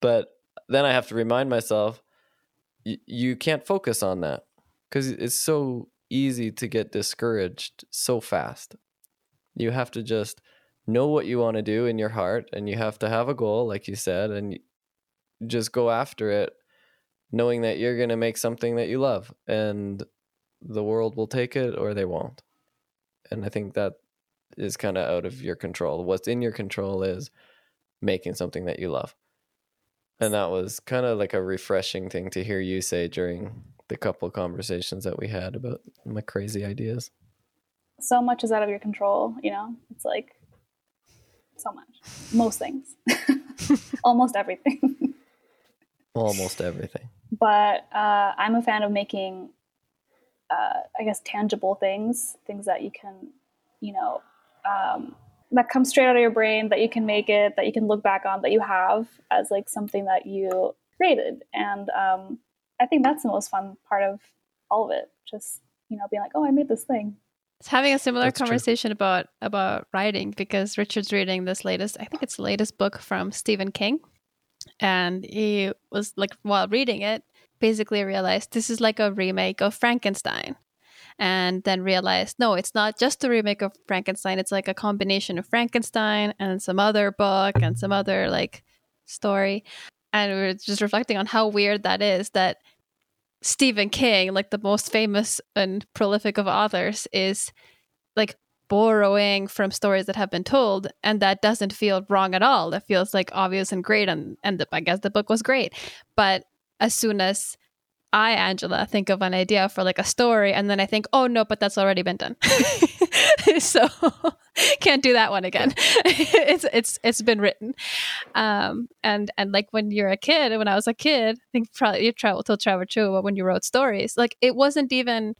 But then I have to remind myself, y- you can't focus on that because it's so easy to get discouraged so fast. You have to just know what you want to do in your heart and you have to have a goal, like you said, and just go after it knowing that you're going to make something that you love and the world will take it or they won't. And I think that is kind of out of your control. What's in your control is making something that you love. And that was kind of like a refreshing thing to hear you say during the couple conversations that we had about my crazy ideas. so much is out of your control, you know? It's like so much. Most things. Almost everything. Almost everything. but uh, I'm a fan of making, uh, I guess, tangible things, things that you can, you know, um, that come straight out of your brain, that you can make it, that you can look back on, that you have as like something that you created. And um, I think that's the most fun part of all of it. Just, you know, being like, oh, I made this thing. It's having a similar That's true. conversation about about writing because Richard's reading this latest, I think it's the latest book from Stephen King, and he was like while reading it, basically realized this is like a remake of Frankenstein, and then realized no, it's not just a remake of Frankenstein. It's like a combination of Frankenstein and some other book and some other like story, and we are just reflecting on how weird that is that Stephen King, like the most famous and prolific of authors, is like borrowing from stories that have been told, and that doesn't feel wrong at all. That feels like obvious and great, and and the, I guess the book was great. But as soon as I, Angela, think of an idea for like a story, and then I think, oh no, but that's already been done, so can't do that one again. it's it's it's been written, um, and and like when you're a kid, when I was a kid, I think probably you travel till Trevor too, but when you wrote stories, like it wasn't even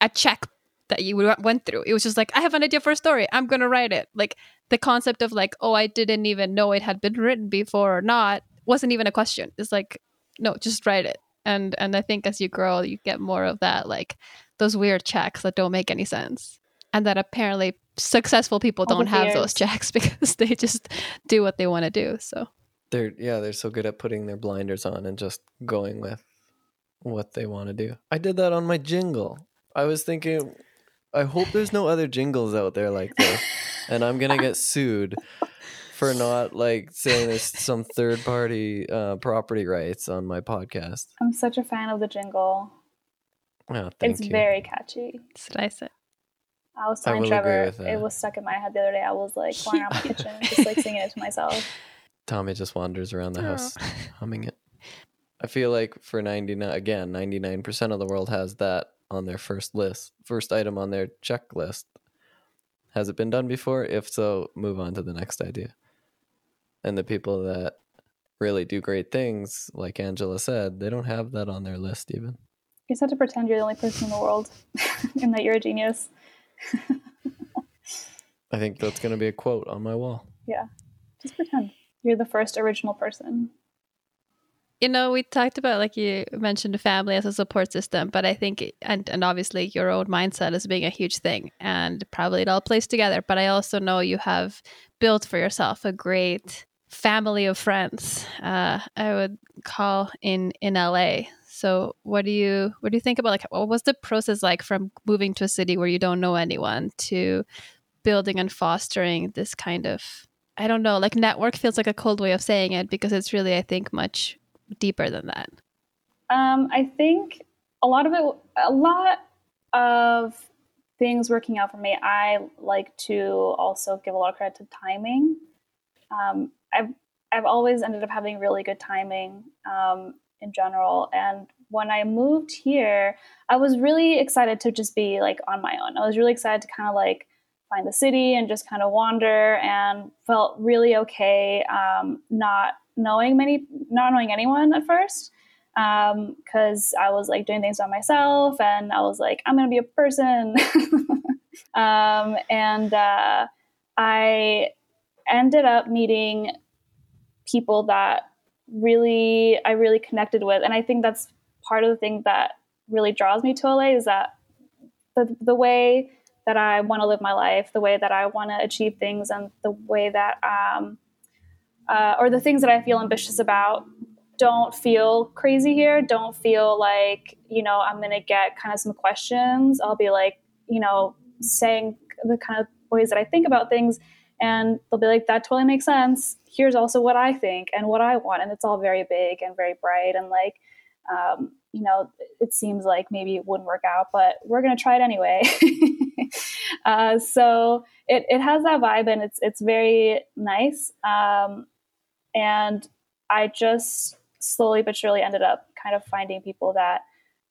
a check that you went through. It was just like, I have an idea for a story. I'm gonna write it. Like the concept of like, oh, I didn't even know it had been written before or not wasn't even a question. It's like, no, just write it. And and I think as you grow, you get more of that, like those weird checks that don't make any sense, and that apparently successful people don't have those fears. checks because they just do what they want to do. So They're yeah, they're so good at putting their blinders on and just going with what they want to do. I did that on my jingle. I was thinking I hope there's no other jingles out there like this and I'm going to get sued for not like saying there's some third party uh, property rights on my podcast. I'm such a fan of the jingle. Oh, thank it's you. very catchy. that's what I was telling agree Trevor, it was stuck in my head the other day. I was like going around my kitchen, just like singing it to myself. Tommy just wanders around the oh. house Oh. humming it. I feel like for 99 again, 99% of the world has that on their first list, first item on their checklist. Has it been done before? If so, move on to the next idea. And the people that really do great things, like Angela said, they don't have that on their list even. You just have to pretend you're the only person in the world and that you're a genius. I think that's going to be a quote on my wall. Yeah. Just pretend you're the first original person. You know, we talked about like you mentioned family as a support system, but I think and and obviously your own mindset is being a huge thing, and probably it all plays together. But I also know you have built for yourself a great family of friends. Uh, I would call in in LA. So what do you what do you think about like what was the process like from moving to a city where you don't know anyone to building and fostering this kind of I don't know, like network feels like a cold way of saying it because it's really I think much deeper than that. Um, I think a lot of it, a lot of things working out for me. I like to also give a lot of credit to timing. Um, I I've always ended up having really good timing um, in general. And when I moved here, I was really excited to just be like on my own. I was really excited to kind of like find the city and just kind of wander and felt really okay um, not knowing many, not knowing anyone at first because um, I was like doing things by myself and I was like, I'm going to be a person. um, and uh, I ended up meeting people that really I really connected with, and I think that's part of the thing that really draws me to LA is that the the way that I want to live my life, the way that I want to achieve things, and the way that um, uh, or the things that I feel ambitious about don't feel crazy here. Don't feel like you know I'm gonna get kind of some questions. I'll be like you know saying the kind of ways that I think about things and they'll be like that totally makes sense here's also what i think and what i want and it's all very big and very bright and like um, you know it seems like maybe it wouldn't work out but we're going to try it anyway uh, so it, it has that vibe and it's it's very nice um, and i just slowly but surely ended up kind of finding people that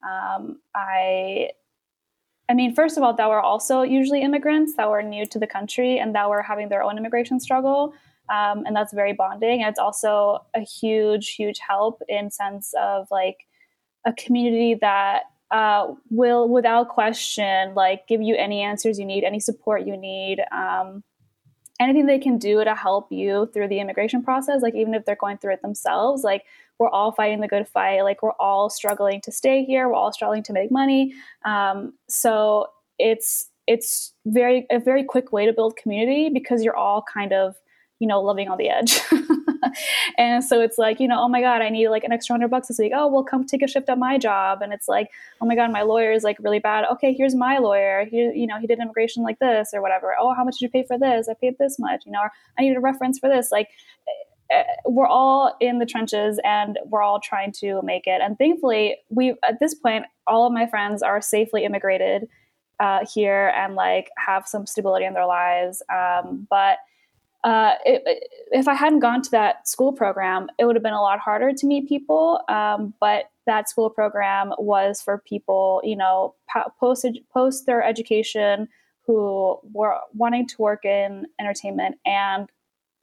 um, i I mean, first of all, that were also usually immigrants that were new to the country and that were having their own immigration struggle. Um, and that's very bonding. And it's also a huge, huge help in sense of like a community that uh, will, without question, like give you any answers you need, any support you need, um, anything they can do to help you through the immigration process. Like even if they're going through it themselves, like we're all fighting the good fight. Like we're all struggling to stay here. We're all struggling to make money. Um, so it's it's very a very quick way to build community because you're all kind of you know living on the edge. and so it's like you know oh my god I need like an extra hundred bucks this week. Oh well come take a shift at my job. And it's like oh my god my lawyer is like really bad. Okay here's my lawyer. He you know he did immigration like this or whatever. Oh how much did you pay for this? I paid this much. You know I need a reference for this. Like uh, we're all in the trenches and we're all trying to make it. And thankfully, we at this point, all of my friends are safely immigrated uh, here and like have some stability in their lives. Um, but uh, it, if I hadn't gone to that school program, it would have been a lot harder to meet people. Um, but that school program was for people, you know, post post their education who were wanting to work in entertainment and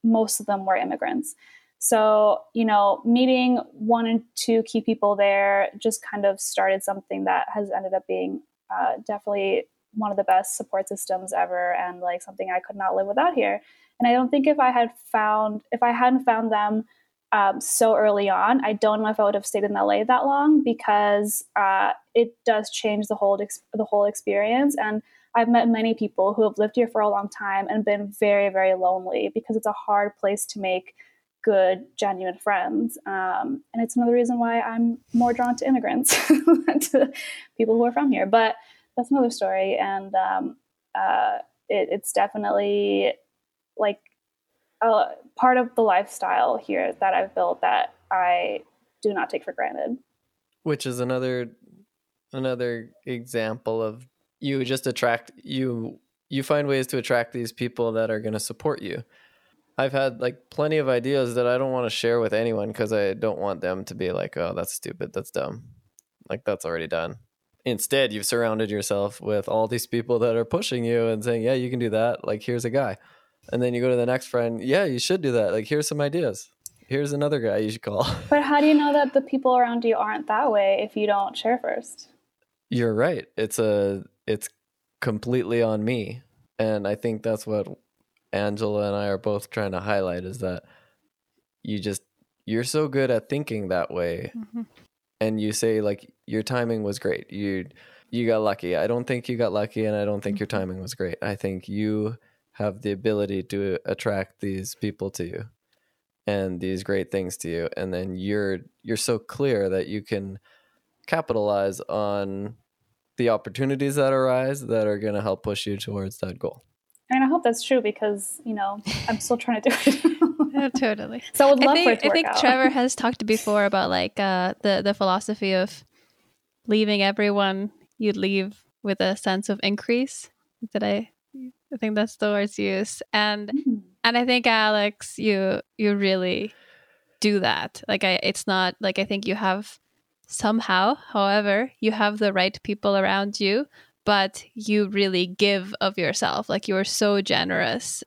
most of them were immigrants. So, you know, meeting one and two key people there just kind of started something that has ended up being uh, definitely one of the best support systems ever and like something I could not live without here. And I don't think if I had found, if I hadn't found them um, so early on, I don't know if I would have stayed in LA that long because uh, it does change the whole, ex- the whole experience. And I've met many people who have lived here for a long time and been very, very lonely because it's a hard place to make good, genuine friends. Um, and it's another reason why I'm more drawn to immigrants, to people who are from here. But that's another story. And um, uh, it, it's definitely like a part of the lifestyle here that I've built that I do not take for granted. Which is another another example of you just attract you you find ways to attract these people that are going to support you. I've had like plenty of ideas that i don't want to share with anyone because i don't want them to be like oh that's stupid that's dumb. Like that's already done. Instead you've surrounded yourself with all these people that are pushing you and saying yeah you can do that. Like here's a guy and then you go to the next friend yeah you should do that like here's some ideas here's another guy you should call but how do you know that the people around you aren't that way if you don't share first you're right it's a it's completely on me. And I think that's what Angela and I are both trying to highlight is that you just you're so good at thinking that way. Mm-hmm. And you say like your timing was great. You you got lucky. I don't think you got lucky and I don't think mm-hmm. your timing was great. I think you have the ability to attract these people to you and these great things to you and then you're you're so clear that you can capitalize on the opportunities that arise that are going to help push you towards that goal. And I hope that's true because, you know, I'm still trying to do it. yeah, totally. So I would love I think, for it to I think out. Trevor has talked before about like uh, the, the philosophy of leaving everyone you leave with a sense of increase. Did I I think that's the words used. And mm-hmm. and I think Alex, you you really do that. Like I it's not like I think you have somehow, however, you have the right people around you, but you really give of yourself. Like you are so generous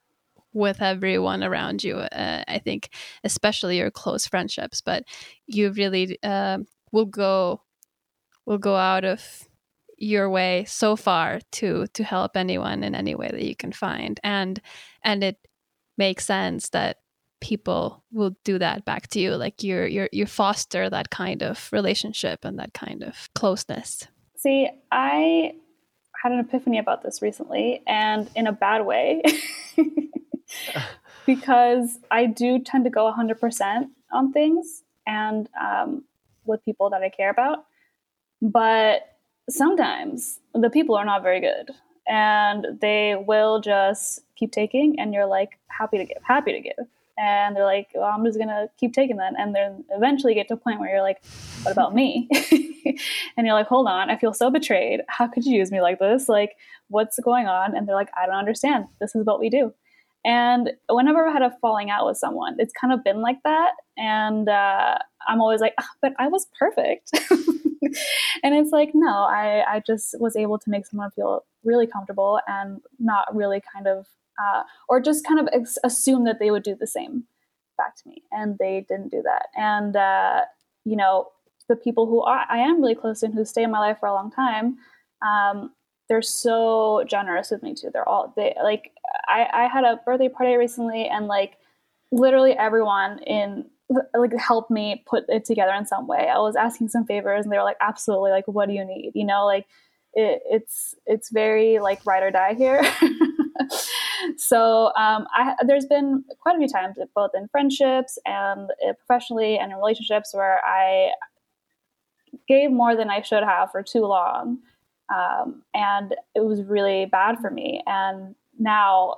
with everyone around you. Uh, I think, especially your close friendships, but you really uh, will go will go out of your way so far to to help anyone in any way that you can find, and and it makes sense that people will do that back to you. Like you're you're you foster that kind of relationship and that kind of closeness. See i had an epiphany about this recently and in a bad way. Because I do tend to go 100% on things and um, with people that I care about. But sometimes the people are not very good and they will just keep taking and you're like happy to give happy to give. And they're like well i'm just gonna keep taking that and then eventually get to a point where you're like what about me? And you're like hold on i feel so betrayed. How could you use me like this? Like what's going on? And they're like i don't understand. This is what we do and whenever I've had a falling out with someone, it's kind of been like that. And uh, I'm always like, oh, but I was perfect. and it's like, no, I, I just was able to make someone feel really comfortable and not really kind of, uh, or just kind of ex- assume that they would do the same back to me. And they didn't do that. And, uh, you know, the people who are, I am really close to and who stay in my life for a long time, um, they're so generous with me too. They're all they like I, I had a birthday party recently and like literally everyone in like helped me put it together in some way. I was asking some favors and they were like, absolutely, like what do you need? You know, like it, it's it's very like ride or die here. so um, I, there's been quite a few times, both in friendships and uh, professionally and in relationships, where I gave more than I should have for too long, um, and it was really bad for me. And now,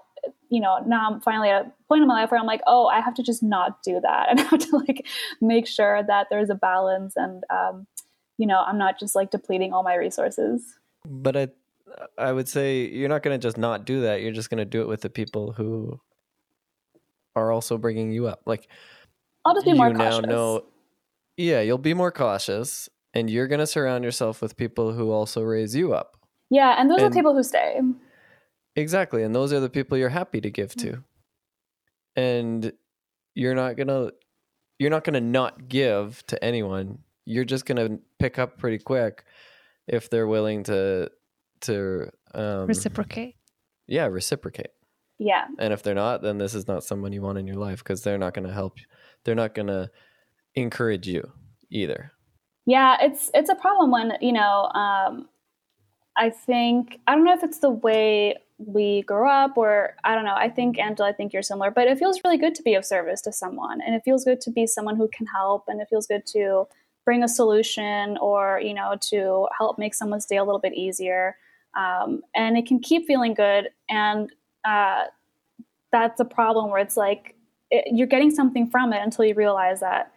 you know, now I'm finally at a point in my life where I'm like, oh, I have to just not do that, and I have to like make sure that there's a balance, and um, you know, I'm not just like depleting all my resources. But I, I would say you're not going to just not do that. You're just going to do it with the people who are also bringing you up. Like, I'll just be more cautious. Now know, yeah, you'll be more cautious and you're going to surround yourself with people who also raise you up. Yeah, and those and, are people who stay. Exactly, and those are the people you're happy to give to. And you're not going to you're not going to not give to anyone. You're just going to pick up pretty quick if they're willing to to um, reciprocate. Yeah, reciprocate. Yeah. And if they're not, then this is not someone you want in your life because they're not going to help. They're not going to encourage you either. Yeah, it's it's a problem when you know. Um, I think I don't know if it's the way we grow up, or I don't know. I think Angela, I think you're similar, but it feels really good to be of service to someone, and it feels good to be someone who can help, and it feels good to bring a solution, or you know, to help make someone's day a little bit easier. Um, and it can keep feeling good, and uh, that's a problem where it's like it, you're getting something from it until you realize that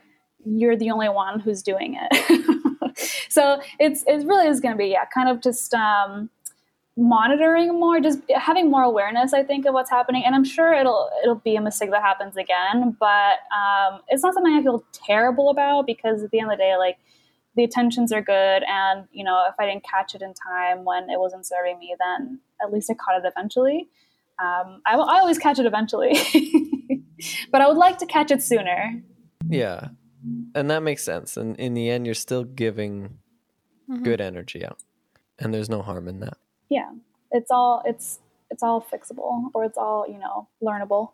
you're the only one who's doing it. so it's it really is going to be yeah, kind of just um, monitoring more, just having more awareness. I think of what's happening, and I'm sure it'll it'll be a mistake that happens again, but um, it's not something I feel terrible about because at the end of the day, like the attentions are good, and you know if I didn't catch it in time when it wasn't serving me, then at least I caught it eventually. Um, I, I always catch it eventually, but I would like to catch it sooner. Yeah, and that makes sense. And in the end, you're still giving mm-hmm. good energy out, and there's no harm in that. Yeah, it's all it's it's all fixable, or it's all you know learnable.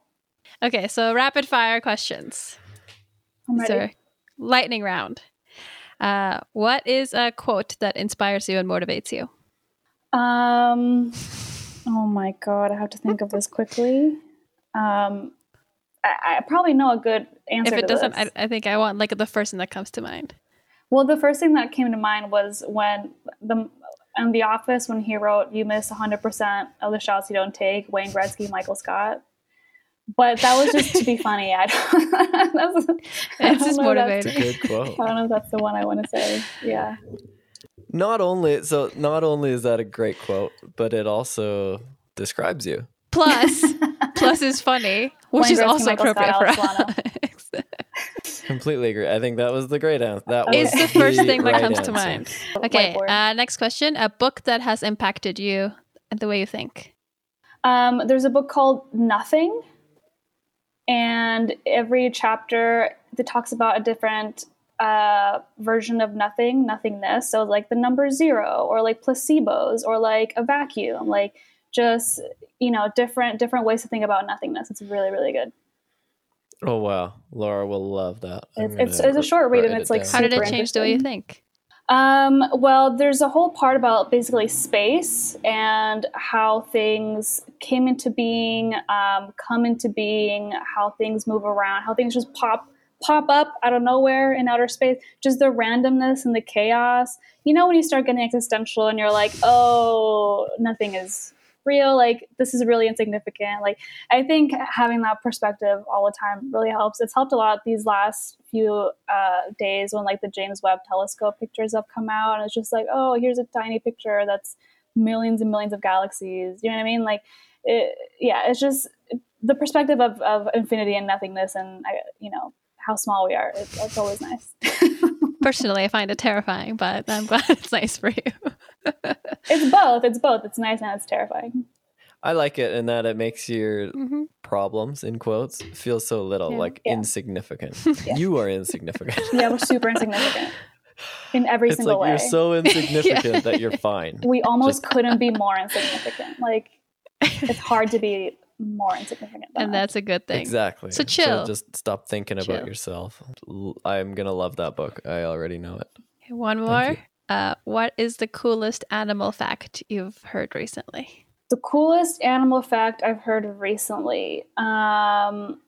Okay, so rapid fire questions. I'm ready. So, lightning round. Uh, what is a quote that inspires you and motivates you? Um, oh my god, I have to think of this quickly. Um, I, I probably know a good answer. If it doesn't, I, I, think I want like the first thing that comes to mind. Well, the first thing that came to mind was when the in the office when he wrote, "You miss 100 percent of the shots you don't take." Wayne Gretzky, Michael Scott. But that was just to be funny. I don't. that's, it's just motivating. That's a good quote. I don't know if that's the one I want to say. Yeah. Not only so, not only is that a great quote, but it also describes you. Plus, plus is funny, which is also appropriate for Alex. Completely agree. I think that was the great answer. That was It's the first thing that right comes to mind. Okay, uh, next question. A book that has impacted you and the way you think. Um, there's a book called Nothing, and every chapter that talks about a different uh, version of nothing, nothingness. So like the number zero, or like placebos, or like a vacuum, like just you know different different ways to think about nothingness. It's really really good. Oh wow, Laura will love that. It's it's, it's a short read write and it it's like down. How did it change the way you think? Um, well, there's a whole part about basically space and how things came into being, um, come into being, how things move around, how things just pop pop up out of nowhere in outer space, just the randomness and the chaos. You know when you start getting existential and you're like, "Oh, nothing is real. Like this is really insignificant." Like I think having that perspective all the time really helps. It's helped a lot these last few uh, days when like the James Webb Telescope pictures have come out, and it's just like, oh, here's a tiny picture that's millions and millions of galaxies. You know what I mean? Like, it, yeah, it's just the perspective of, of infinity and nothingness, and you know how small we are. It's always nice. Personally, I find it terrifying, but I'm glad it's nice for you. it's both. It's both. It's nice and it's terrifying. I like it in that it makes your Mhm. problems in quotes feel so little, Yeah. like Yeah. insignificant. Yeah. You are insignificant. Yeah, we're super insignificant in every it's single like way. you're so insignificant that you're fine. we almost Just- couldn't be more insignificant. Like it's hard to be more insignificant. Than and us. that's a good thing. Exactly. So chill. just stop thinking Chill. about yourself. I'm gonna love that book. I already know it. Okay, One more. Uh, what is the coolest animal fact you've heard recently? the coolest animal fact I've heard recently. Um,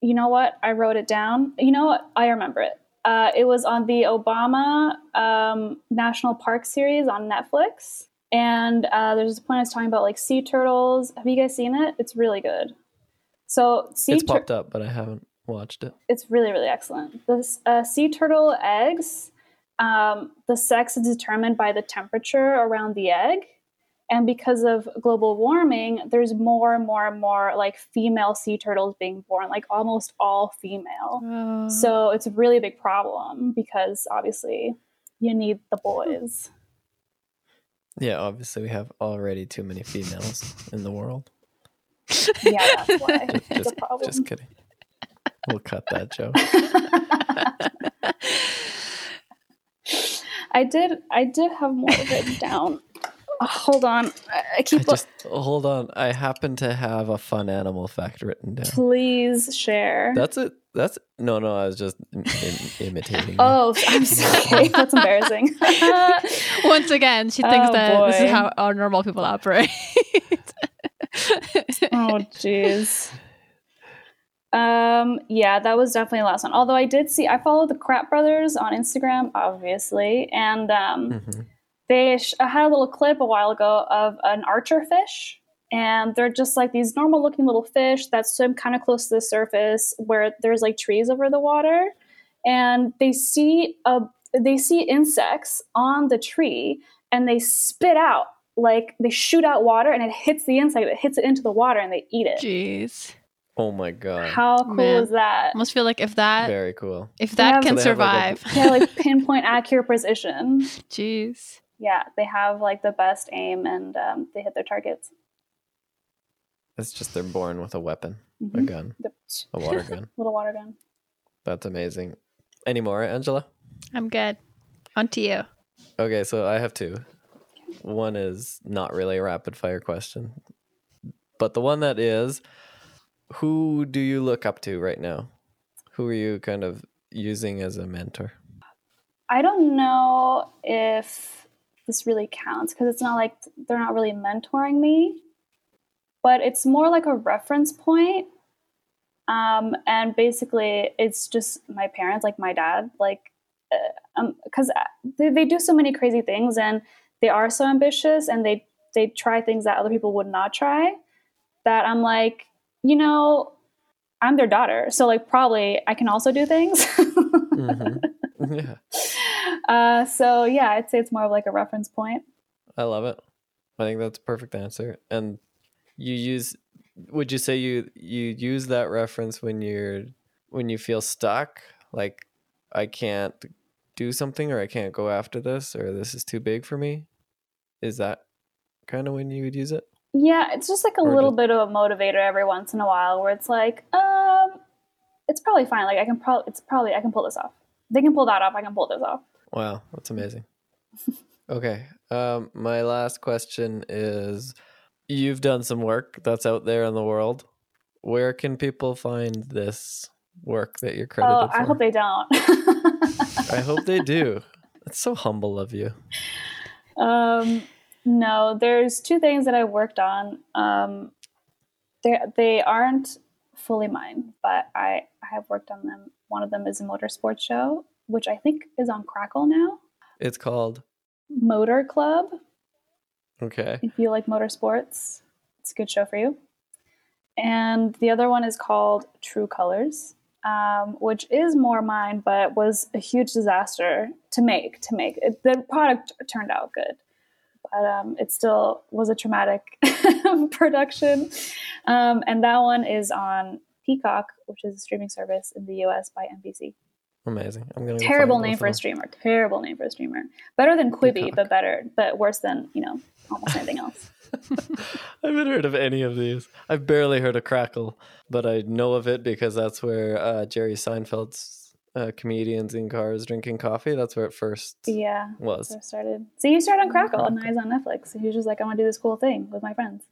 you know what? I wrote it down. You know what? I remember it. Uh, it was on the Obama um, National Park series on Netflix. And uh, there's a point I was talking about like sea turtles. Have you guys seen it? It's really good. So sea it's tur- popped up, but I haven't watched it. it's really really excellent the uh, sea turtle eggs um, the sex is determined by the temperature around the egg and because of global warming there's more and more and more like female sea turtles being born like almost all female Oh. so it's a really big problem because obviously you need the boys Yeah, obviously we have already too many females in the world. yeah that's why it's Just, just kidding. We'll cut that joke. I did. I did have more written down. Oh, hold on. I, I I keep. just hold on. I happen to have a fun animal fact written down. Please share. That's it. That's no, no. I was just im- im- imitating. oh, I'm sorry. That's embarrassing. Once again, she thinks Oh, that this is how our normal people operate. oh, jeez. Um. Yeah, that was definitely the last one. Although I did see, I follow the Kratt Brothers on Instagram, obviously, and um, Mhm. They I had a little clip a while ago of an archer fish and they're just like these normal looking little fish that swim kind of close to the surface where there's like trees over the water and they see a they see insects on the tree and they spit out like they shoot out water and it hits the insect it hits it into the water and they eat it Jeez. Oh my god. how cool Man. is that Almost feel like if that Very cool. if that have- can So they have, like, survive. yeah like pinpoint accurate precision Jeez. Yeah they have like the best aim and um, they hit their targets It's just they're born with a weapon, a Mhm. gun, The- a water gun. A little water gun That's amazing. Any more, Angela? I'm good. On to you. Okay, so I have two. One is not really a rapid fire question, but the one that is who do you look up to right now? Who are you kind of using as a mentor? I don't know if this really counts because it's not like they're not really mentoring me, but it's more like a reference point. Um, and basically, it's just my parents, like my dad, like, because they, they do so many crazy things and they are so ambitious and they they try things that other people would not try. That I'm like, you know, I'm their daughter, so like probably I can also do things. Mhm. yeah, Uh, so yeah, I'd say it's more of like a reference point. I love it. I think that's a perfect answer. And you use would you say you you use that reference when you're when you feel stuck, like I can't do something or I can't go after this or this is too big for me? Is that kind of when you would use it? Yeah, it's just like a Or little did- bit of a motivator every once in a while where it's like, um, it's probably fine. Like I can probably, it's probably, I can pull this off. They can pull that off. I can pull this off. Wow, that's amazing. okay. Um, my last question is you've done some work that's out there in the world. Where can people find this work that you're credited Oh, for? I hope they don't. I hope they do. That's so humble of you. Um, no, there's two things that I worked on. Um, they they aren't fully mine, but I I have worked on them. One of them is a motorsports show, which I think is on Crackle now. It's called Motor Club. okay. If you like motorsports, it's a good show for you. And the other one is called True Colors, um, which is more mine, but was a huge disaster to make. To make it, the product turned out good, but um, it still was a traumatic production. Um, and that one is on Peacock, which is a streaming service in the U.S. by NBC. Amazing. I'm gonna Terrible name for a streamer. Terrible name for a streamer. Better than Quibi, but better, but worse than you know almost anything else. I haven't heard of any of these. I've barely heard of Crackle, but I know of it because that's where uh, Jerry Seinfeld's uh, comedians in cars drinking coffee. That's where it first Yeah. was. So started. So you started on Crackle, and now he's on Netflix. And he was just like, I want to do this cool thing with my friends.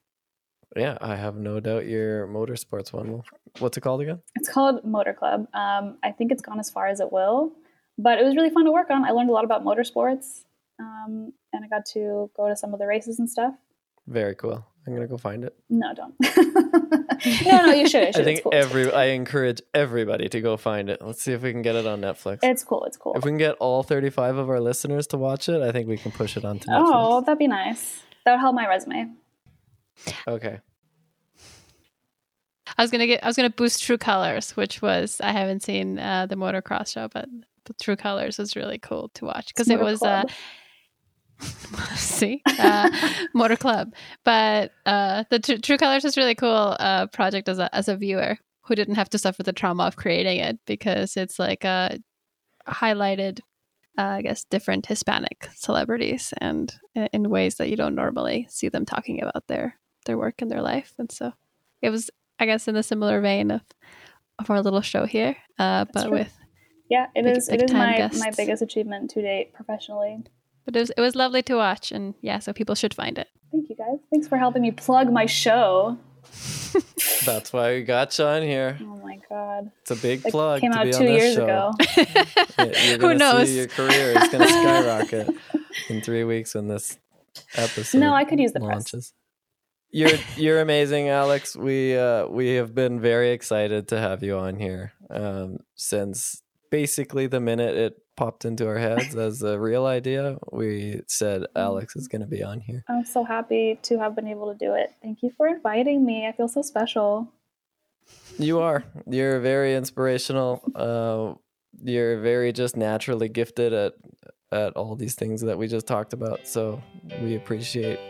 Yeah, I have no doubt your motorsports one. will- What's it called again? It's called Motor Club. Um, I think it's gone as far as it will, but it was really fun to work on. I learned a lot about motorsports, um, and I got to go to some of the races and stuff. Very cool. I'm gonna go find it. No, don't. no, no, you should. You should. I think cool. every I encourage everybody to go find it. Let's see if we can get it on Netflix. It's cool. It's cool. if we can get all 35 of our listeners to watch it, I think we can push it onto Netflix. Oh, that'd be nice. That would help my resume. Okay. I was gonna get. I was gonna boost True Colors, which was I haven't seen uh, the motocross show, but the True Colors was really cool to watch because it Motor was uh, see uh, Motor Club, but uh, the Tr- True Colors was really cool uh, project as a as a viewer who didn't have to suffer the trauma of creating it because it's like a highlighted. Uh, I guess different Hispanic celebrities and in, in ways that you don't normally see them talking about their their work and their life, and so it was I guess in a similar vein of of our little show here, uh, but true. with Yeah, it Big- is. Big is time my guests. my biggest achievement to date professionally. but it was it was lovely to watch, and yeah, so people should find it. Thank you guys. Thanks for helping me plug my show. That's why we got you on here. Oh my god. It's a big It plug came to out be two on years show. ago. Yeah, You're Who knows? See your career is going to skyrocket in three weeks when this episode No, I could use the press. You're you're amazing, Alex. We uh, we have been very excited to have you on here um, since basically the minute it popped into our heads as a real idea. We said Alex is going to be on here. I'm so happy to have been able to do it. Thank you for inviting me. I feel so special. You are. You're very inspirational. Uh, you're very just naturally gifted at at all these things that we just talked about. So we appreciate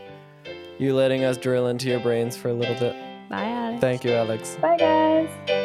you letting us drill into your brains for a little bit. Bye, Alex. Thank you, Alex. Bye guys.